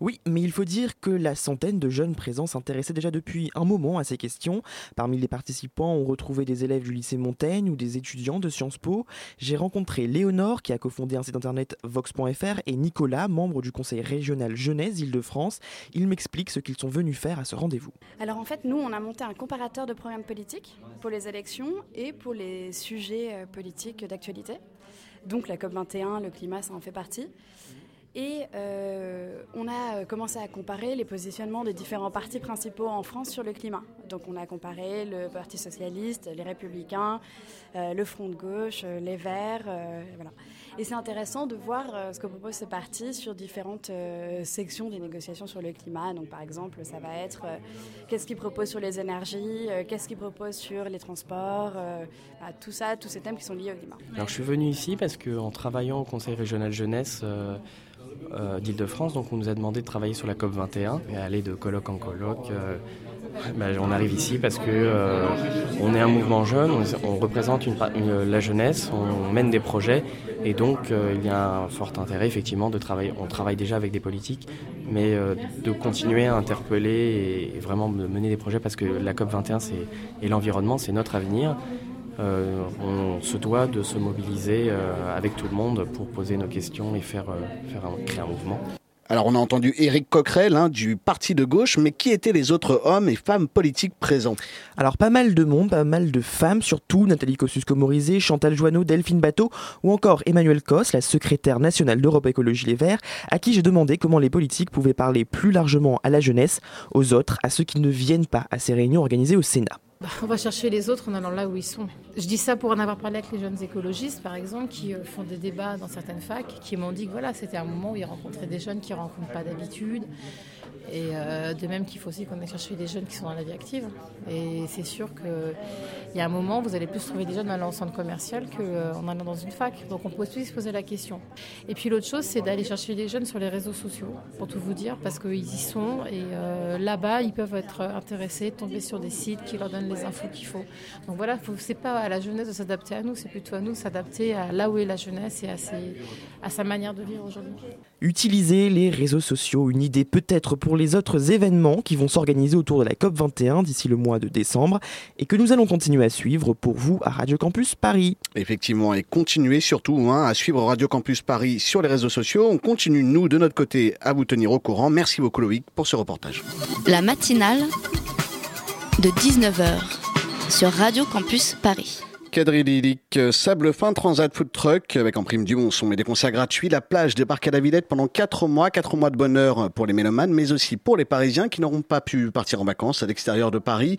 Oui, mais il faut dire que la centaine de jeunes présents s'intéressaient déjà depuis un moment à ces questions. Parmi les participants, on retrouvait des élèves du lycée Montaigne ou des étudiants de Sciences Po. J'ai rencontré Léonore, qui a cofondé un site internet vox.fr, et Nicolas, membre du conseil régional jeunesse Île-de-France. Ils m'expliquent ce qu'ils sont venus faire à ce rendez-vous. Alors en fait, nous, on a monté un comparateur de programmes politiques pour les élections et pour les sujets euh, politiques d'actualité. Donc la COP21, le climat, ça en fait partie. Et euh, on a commencé à comparer les positionnements des différents partis principaux en France sur le climat. Donc on a comparé le Parti socialiste, les Républicains, euh, le Front de gauche, euh, les Verts, euh. Et c'est intéressant de voir euh, ce que proposent ces partis sur différentes euh, sections des négociations sur le climat. Donc par exemple, ça va être euh, qu'est-ce qu'ils proposent sur les énergies, euh, qu'est-ce qu'ils proposent sur les transports, euh, bah, tout ça, tous ces thèmes qui sont liés au climat. Alors je suis venu ici parce qu'en travaillant au Conseil régional jeunesse euh, d'Île-de-France, donc on nous a demandé de travailler sur la COP 21 et aller de colloque en colloque. euh, bah, on arrive ici parce que euh, on est un mouvement jeune, on, représente la jeunesse, on mène des projets et donc euh, il y a un fort intérêt effectivement de travailler. On travaille déjà avec des politiques, mais de continuer à interpeller et, vraiment mener des projets parce que la COP 21 c'est, et l'environnement c'est notre avenir. Euh, on se doit de se mobiliser euh, avec tout le monde pour poser nos questions et faire, euh, faire un- créer un mouvement. Alors on a entendu Éric Coquerel hein, du parti de gauche, mais qui étaient les autres hommes et femmes politiques présents? Alors pas mal de monde, pas mal de femmes, surtout Nathalie Kosciusko-Morizet, Chantal Joanneau, Delphine Bateau ou encore Emmanuel Cos, la secrétaire nationale d'Europe Écologie Les Verts, à qui j'ai demandé comment les politiques pouvaient parler plus largement à la jeunesse, aux autres, à ceux qui ne viennent pas à ces réunions organisées au Sénat. Bah, On va chercher les autres en allant là où ils sont. Je dis ça pour en avoir parlé avec les jeunes écologistes, par exemple, qui euh, font des débats dans certaines facs, qui m'ont dit que voilà, c'était un moment où ils rencontraient des jeunes qui ne rencontrent pas d'habitude. Et euh, de même qu'il faut aussi qu'on aille chercher des jeunes qui sont dans la vie active. Et c'est sûr qu'il y a un moment, vous allez plus trouver des jeunes en allant centre commercial qu'en allant dans une fac. Donc on peut aussi se poser la question. Et puis l'autre chose, c'est d'aller chercher les jeunes sur les réseaux sociaux, pour tout vous dire, parce qu'ils y sont. Et euh, là-bas, ils peuvent être intéressés, tomber sur des sites qui leur donnent les infos qu'il faut. Donc voilà, c'est pas à la jeunesse de s'adapter à nous, c'est plutôt à nous de s'adapter à là où est la jeunesse et à, à sa manière de vivre aujourd'hui. Utiliser les réseaux sociaux, une idée peut-être pour les autres événements qui vont s'organiser autour de la COP21 d'ici le mois de décembre et que nous allons continuer à suivre pour vous à Radio Campus Paris. Effectivement, et continuez surtout hein, à suivre Radio Campus Paris sur les réseaux sociaux. On continue, nous, de notre côté, à vous tenir au courant. Merci beaucoup Loïc pour ce reportage. La matinale de 19h sur Radio Campus Paris. Quadrilique, Sable Fin, Transat Food Truck, avec en prime du bon son et des concerts gratuits, la plage débarque à la Villette pendant 4 mois, 4 mois de bonheur pour les mélomanes, mais aussi pour les Parisiens qui n'auront pas pu partir en vacances à l'extérieur de Paris.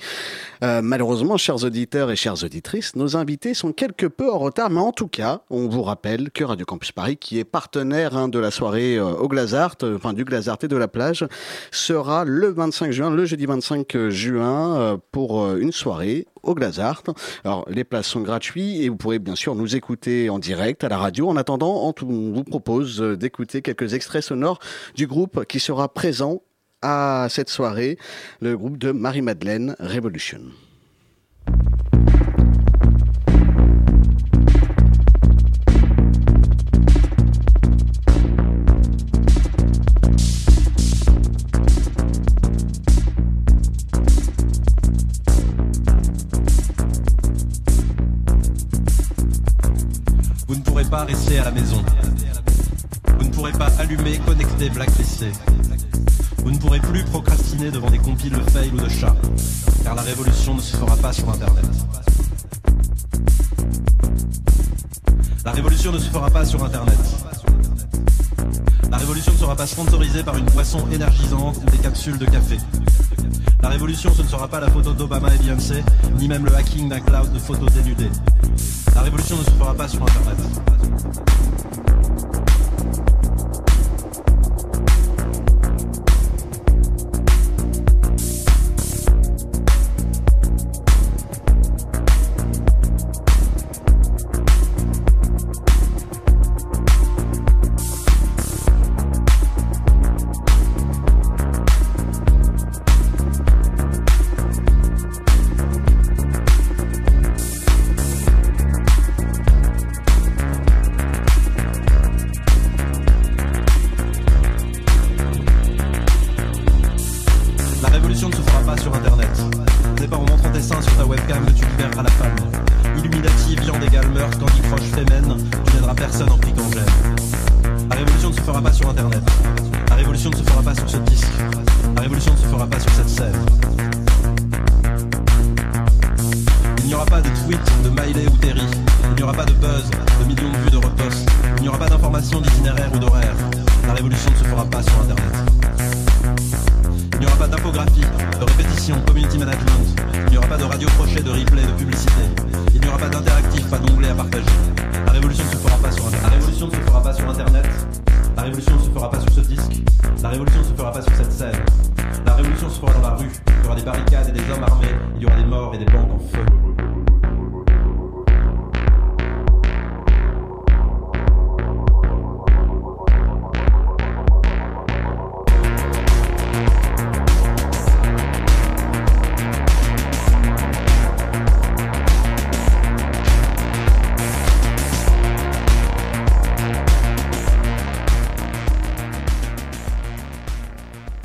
Euh, malheureusement, chers auditeurs et chères auditrices, nos invités sont quelque peu en retard, mais en tout cas, on vous rappelle que Radio Campus Paris, qui est partenaire hein, de la soirée euh, au Glazart, euh, enfin du Glazart et de la plage, sera le 25 juin, le jeudi 25 juin, euh, pour euh, une soirée au Glazart. Alors, les places sont gratuites et vous pourrez bien sûr nous écouter en direct à la radio. En attendant, on vous propose euh, d'écouter quelques extraits sonores du groupe qui sera présent à cette soirée, le groupe de Marie-Madeleine Revolution. Pourrez pas rester à la maison. Vous ne pourrez pas allumer, connecter, blacklister. Vous ne pourrez plus procrastiner devant des compiles de fail ou de chats. Car la révolution ne se fera pas sur Internet. La révolution ne se fera pas sur Internet. La révolution ne sera pas sponsorisée par une boisson énergisante ou des capsules de café. La révolution, ce ne sera pas la photo d'Obama et Beyoncé, ni même le hacking d'un cloud de photos dénudées. La révolution ne se fera pas sur Internet.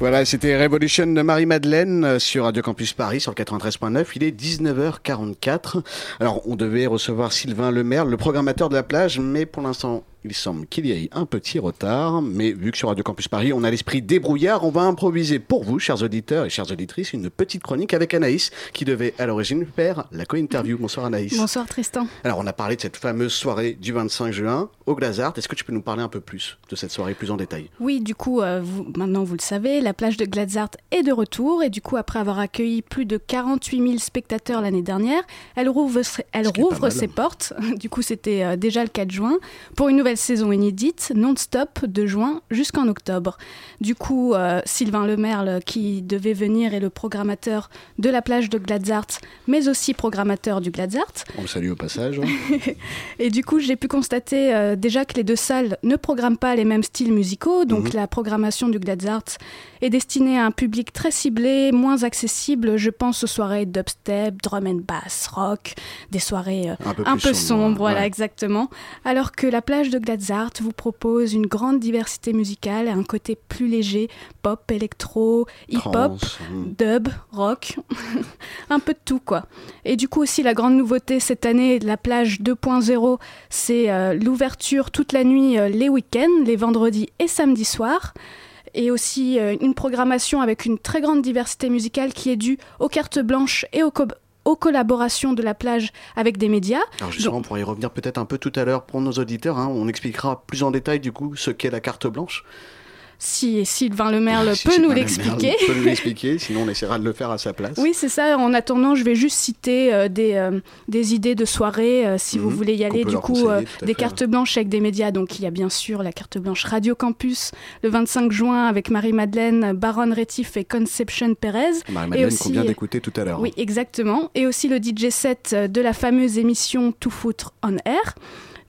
Voilà, c'était Revolution de Marie-Madeleine euh, sur Radio Campus Paris sur le 93.9. Il est 19h44. Alors, on devait recevoir Sylvain Lemaire, le programmateur de la plage, mais pour l'instant, il semble qu'il y ait un petit retard. Mais vu que sur Radio Campus Paris, on a l'esprit débrouillard, on va improviser pour vous, chers auditeurs et chères auditrices, une petite chronique avec Anaïs, qui devait à l'origine faire la co-interview. Bonsoir Anaïs. Bonsoir Tristan. Alors, on a parlé de cette fameuse soirée du 25 juin au Glazart. Est-ce que tu peux nous parler un peu plus de cette soirée, plus en détail? Oui, du coup, euh, vous- maintenant vous le savez, la plage de Glazart est de retour et du coup, après avoir accueilli plus de 48 000 spectateurs l'année dernière, elle rouvre, elle rouvre ses portes. Du coup, c'était euh, déjà le 4 juin pour une nouvelle saison inédite, non-stop, de juin jusqu'en octobre. Du coup, euh, Sylvain Lemerle, qui devait venir, est le programmateur de la plage de Glazart, mais aussi programmateur du Glazart. On le salue au passage. Et du coup, j'ai pu constater euh, déjà que les deux salles ne programment pas les mêmes styles musicaux. Donc, Mhm. la programmation du Glazart est destinée à un public très ciblé, moins accessible. Je pense aux soirées dubstep, drum and bass, rock, des soirées euh, Un peu sombres. voilà, ouais. exactement. Alors que la plage de Vous propose une grande diversité musicale et un côté plus léger, pop, électro, hip-hop, Trance, mm. dub, rock, un peu de tout quoi. Et du coup aussi la grande nouveauté cette année de la plage 2.0, c'est euh, l'ouverture toute la nuit euh, les week-ends, les vendredis et samedis soirs. Et aussi euh, une programmation avec une très grande diversité musicale qui est due aux cartes blanches et aux, aux collaborations de la plage avec des médias. Alors justement, on pourrait y revenir peut-être un peu tout à l'heure pour nos auditeurs. hein. On expliquera plus en détail du coup ce qu'est la carte blanche. Si Sylvain Lemerle Si peut nous l'expliquer. peut nous l'expliquer, sinon on essaiera de le faire à sa place. Oui, c'est ça. En attendant, je vais juste citer euh, des, euh, des idées de soirée euh, si vous Mhm. voulez y aller. Du coup, tout des cartes blanches avec des médias. Donc, il y a bien sûr la carte blanche Radio Campus le 25 juin avec Marie-Madeleine, Baron Rétif et Conception Perez. Marie-Madeleine qu'on vient d'écouter tout à l'heure. Oui, exactement. Et aussi le DJ set de la fameuse émission To Foot on Air.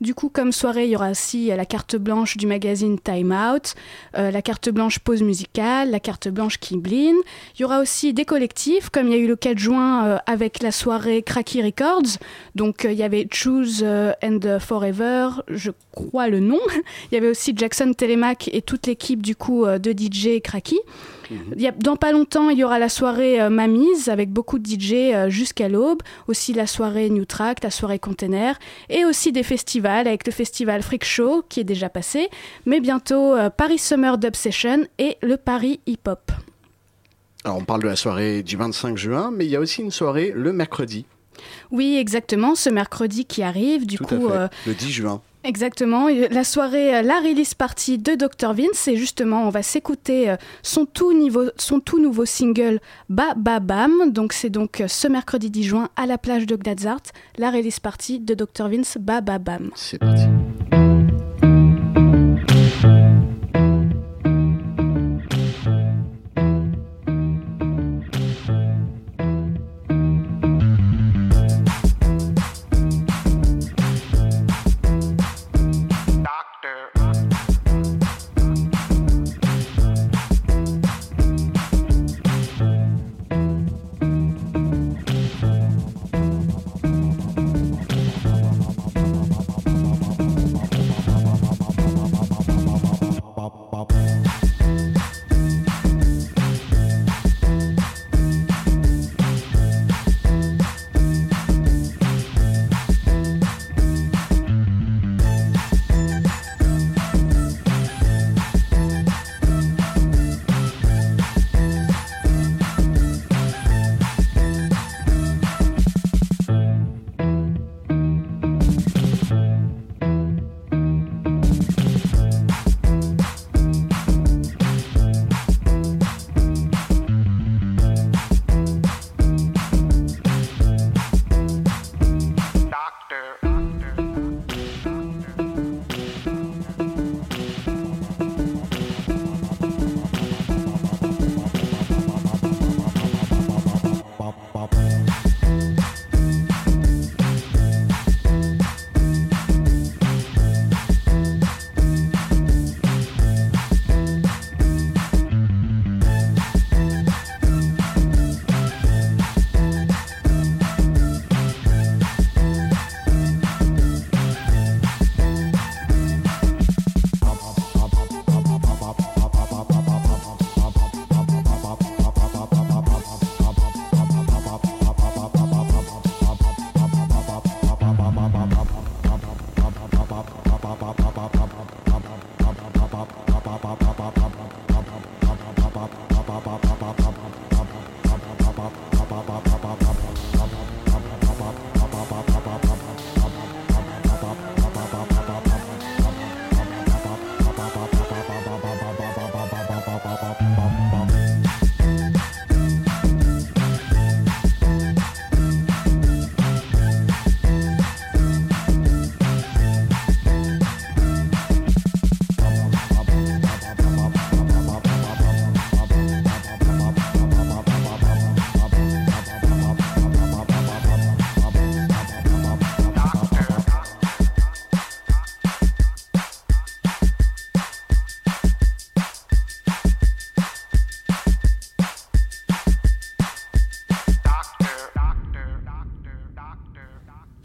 Du coup, comme soirée, il y aura aussi euh, la carte blanche du magazine Time Out, euh, la carte blanche pause musicale, la carte blanche Kiblin. Il y aura aussi des collectifs, comme il y a eu le 4 juin euh, avec la soirée Cracky Records. Donc, il y avait Choose and Forever, je crois le nom. il y avait aussi Jackson Telemac et toute l'équipe du coup de DJ Cracky. Il y a- dans pas longtemps, il y aura la soirée euh, Mamise avec beaucoup de DJ euh, jusqu'à l'aube. Aussi la soirée New Track, la soirée Container. Et aussi des festivals avec le festival Freak Show qui est déjà passé. Mais bientôt euh, Paris Summer Dub Session et le Paris Hip Hop. Alors on parle de la soirée du 25 juin, mais il y a aussi une soirée le mercredi. Oui, exactement, ce mercredi qui arrive. Du tout coup, à fait, le 10 juin. Exactement, et la soirée, euh, la release party de Dr Vince, et justement, on va s'écouter euh, son son tout nouveau single Ba Ba Bam. Donc, c'est donc euh, ce mercredi 10 juin à la plage de Gladzart, la release party de Dr Vince Ba Ba Bam. C'est parti.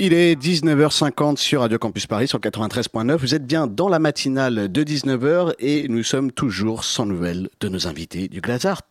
Il est 19h50 sur Radio Campus Paris sur 93.9. Vous êtes bien dans la matinale de 19h et nous sommes toujours sans nouvelles de nos invités du Glazart.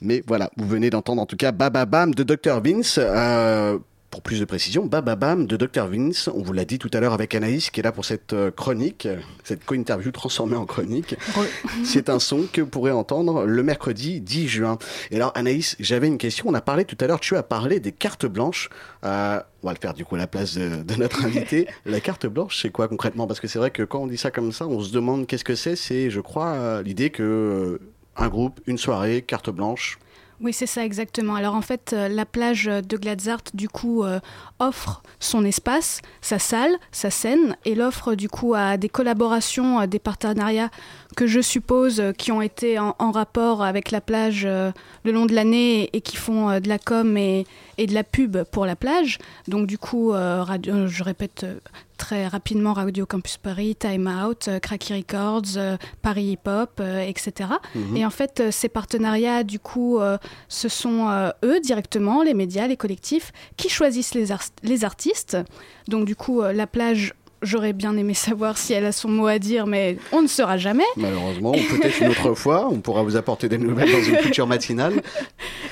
Mais voilà, vous venez d'entendre en tout cas Baba Bam de Dr Vince. Euh, pour plus de précision, Bababam de Dr Vince. On vous l'a dit tout à l'heure avec Anaïs qui est là pour cette euh, chronique, cette co-interview transformée en chronique. C'est un son que vous pourrez entendre le mercredi 10 juin. Et alors Anaïs, j'avais une question. On a parlé tout à l'heure, tu as parlé des cartes blanches. Euh, on va le faire du coup à la place de, de notre invité. la carte blanche, c'est quoi concrètement? Parce que c'est vrai que quand on dit ça comme ça, on se demande qu'est-ce que c'est. C'est, je crois, euh, l'idée que un groupe, une soirée, carte blanche. Oui, c'est ça exactement. Alors en fait, euh, la plage de Gladzart, du coup, euh, offre son espace, sa salle, sa scène, et l'offre du coup à des collaborations, à des partenariats que je suppose euh, qui ont été en, en rapport avec la plage euh, le long de l'année et, et qui font euh, de la com et, et de la pub pour la plage. Donc du coup, euh, radio- je répète très rapidement Radio Campus Paris, Time Out, Cracky Records, Paris Hip Hop, etc. Mhm. Et en fait, ces partenariats, du coup, ce sont eux directement, les médias, les collectifs, qui choisissent les, ar- les artistes. Donc du coup, la plage, j'aurais bien aimé savoir si elle a son mot à dire, mais on ne saura jamais. Malheureusement, peut-être une autre fois, on pourra vous apporter des nouvelles dans une future matinale.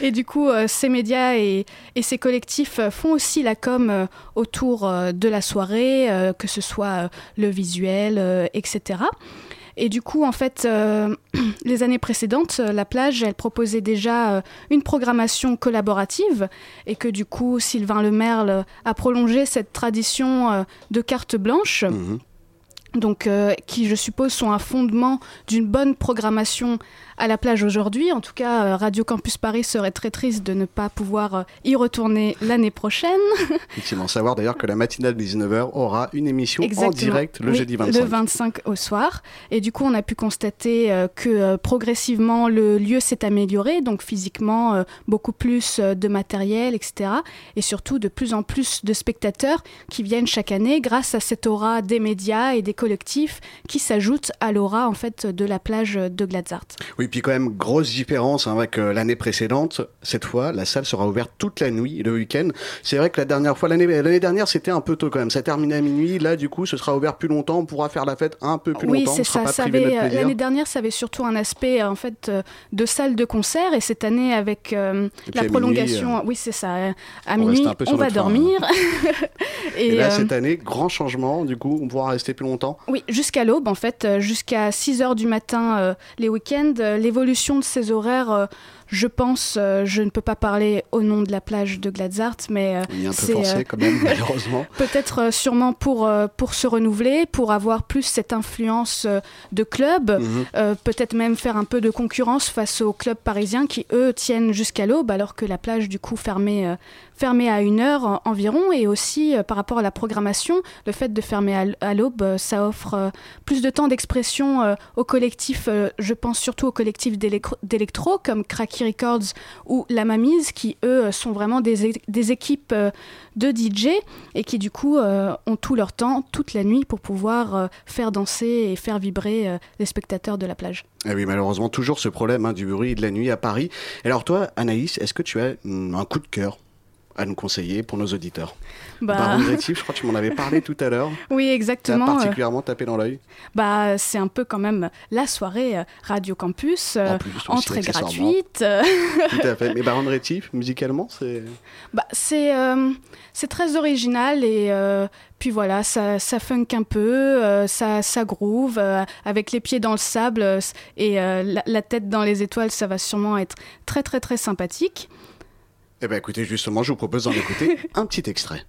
Et du coup, euh, ces médias et, et ces collectifs euh, font aussi la com euh, autour de la soirée, que ce soit le visuel, etc. Et du coup, en fait, euh, les années précédentes, euh, la plage, elle proposait déjà euh, une programmation collaborative et que du coup, Sylvain Lemerle a prolongé cette tradition de carte blanche. Donc, euh, qui je suppose sont un fondement d'une bonne programmation à la plage aujourd'hui. En tout cas, euh, Radio Campus Paris serait très triste de ne pas pouvoir euh, y retourner l'année prochaine. Effectivement, savoir d'ailleurs que la matinale de 19h aura une émission en direct le Oui, jeudi 25. Le 25 au soir. Et du coup, on a pu constater euh, que progressivement, le lieu s'est amélioré, donc physiquement, beaucoup plus de matériel, etc. Et surtout, de plus en plus de spectateurs qui viennent chaque année grâce à cette aura des médias et des collectifs qui s'ajoutent à l'aura, en fait, de la plage de Gladzart. Oui, puis quand même, grosse différence hein, avec euh, l'année précédente. Cette fois, la salle sera ouverte toute la nuit, le week-end. C'est vrai que la dernière fois, l'année l'année dernière, c'était un peu tôt quand même. Ça terminait à minuit. Là, du coup, ce sera ouvert plus longtemps. On pourra faire la fête un peu plus oui, longtemps. c'est on sera ça. avait. L'année dernière, ça avait surtout un aspect euh, en fait euh, de salle de concert, et cette année avec euh, la minuit, prolongation, euh, oui, c'est ça. À minuit, on va dormir. Et, là, euh, cette année, grand changement. Du coup, on pourra rester plus longtemps. Oui, jusqu'à l'aube, en fait, jusqu'à 6 heures du matin les week-ends. Euh, L'évolution de ces horaires, euh, je pense, euh, je ne peux pas parler au nom de la plage de Gladzart, mais Il est un peu c'est, forcé quand même, malheureusement. Peut-être sûrement pour, pour se renouveler, pour avoir plus cette influence de club, Mhm. peut-être même faire un peu de concurrence face aux clubs parisiens qui, eux, tiennent jusqu'à l'aube, alors que la plage, du coup, fermée, euh, fermée à une heure en- environ. Et aussi, euh, par rapport à la programmation, le fait de fermer à l'aube, euh, ça offre euh, plus de temps d'expression euh, aux collectifs, euh, je pense surtout aux collectifs d'électro- comme Cracky Records ou La Mamise, qui, eux, sont vraiment des, équipes euh, de DJ et qui, du coup, euh, ont tout leur temps, toute la nuit, pour pouvoir euh, faire danser et faire vibrer euh, les spectateurs de la plage. Ah oui, malheureusement, toujours ce problème hein, du bruit de la nuit à Paris. Alors toi, Anaïs, est-ce que tu as hum, un coup de cœur? À nous conseiller pour nos auditeurs Bah. Baron Rétif, je crois que tu m'en avais parlé tout à l'heure. Oui, exactement. euh, particulièrement tapé dans l'œil. Bah, c'est un peu quand même la soirée euh, Radio Campus, euh, plus, aussi, entrée gratuite. euh, Tout à fait. Mais Baron Rétif, musicalement, c'est... bah, c'est euh, c'est très original et euh, puis voilà, ça, ça funk un peu, euh, ça, ça groove, euh, avec les pieds dans le sable euh, et euh, la, la tête dans les étoiles, ça va sûrement être très très très sympathique. Eh bien écoutez, justement, je vous propose d'en écouter un petit extrait.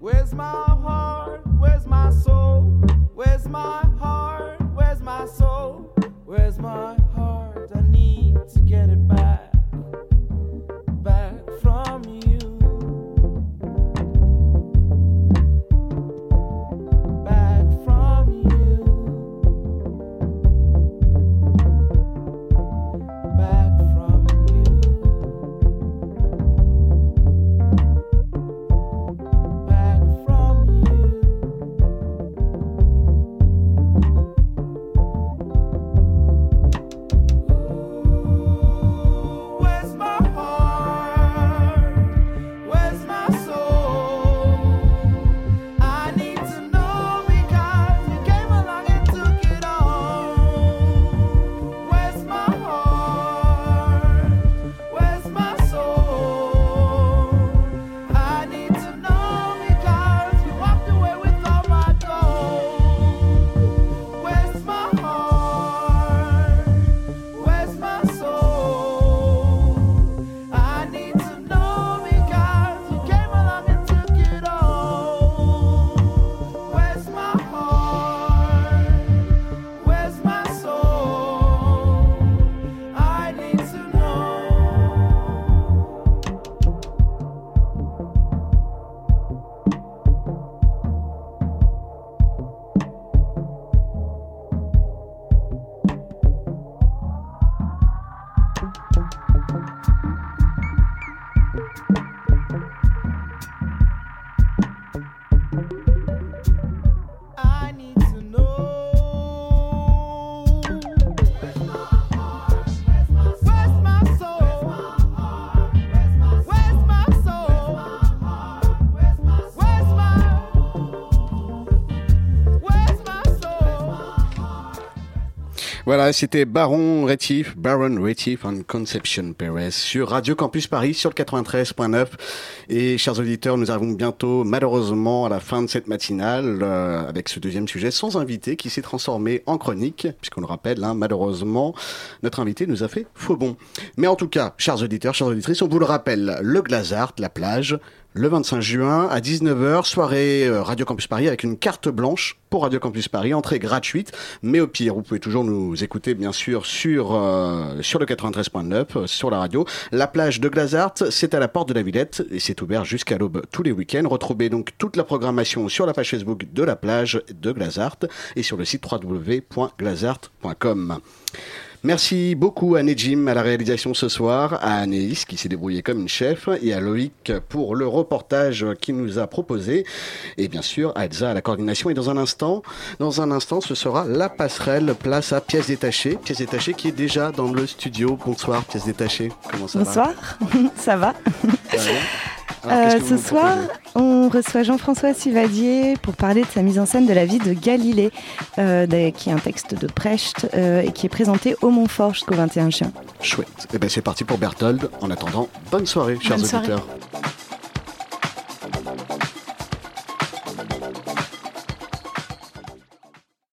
Where's my my heart? Where's my soul? Where's my Voilà, c'était Baron Rétif, Baron Rétif and Conception Perez sur Radio Campus Paris sur le 93.9. Et chers auditeurs, nous arrivons bientôt, malheureusement, à la fin de cette matinale euh, avec ce deuxième sujet sans invité qui s'est transformé en chronique, puisqu'on le rappelle, hein, malheureusement, notre invité nous a fait faux bon. Mais en tout cas, chers auditeurs, chères auditrices, on vous le rappelle, le Glazart, la plage, le 25 juin à 19h, soirée euh, Radio Campus Paris avec une carte blanche pour Radio Campus Paris, entrée gratuite, mais au pire, vous pouvez toujours nous écouter bien sûr sur euh, le 93.9 euh, sur la radio. La plage de Glazart, c'est à la porte de la Villette et c'est ouvert jusqu'à l'aube tous les week-ends. Retrouvez donc toute la programmation sur la page Facebook de la plage de Glazart et sur le site www.glazart.com. Merci beaucoup à Nejim à la réalisation ce soir, à Anaïs qui s'est débrouillée comme une chef et à Loïc pour le reportage qu'il nous a proposé. Et bien sûr à Elsa à la coordination. Et dans un instant, dans un instant ce sera la passerelle place à pièces détachées, pièces détachées qui est déjà dans le studio. Bonsoir pièces détachées. Comment ça Bonsoir, ça va? Va Ça va Alors, Euh, ce soir, on reçoit Jean-François Sivadier pour parler de sa mise en scène de la vie de Galilée, euh, qui est un texte de Precht euh, et qui est présenté au Montfort jusqu'au 21 juin. Chouette. Et ben c'est parti pour Berthold. En attendant, bonne soirée chers Bonne soirée. auditeurs.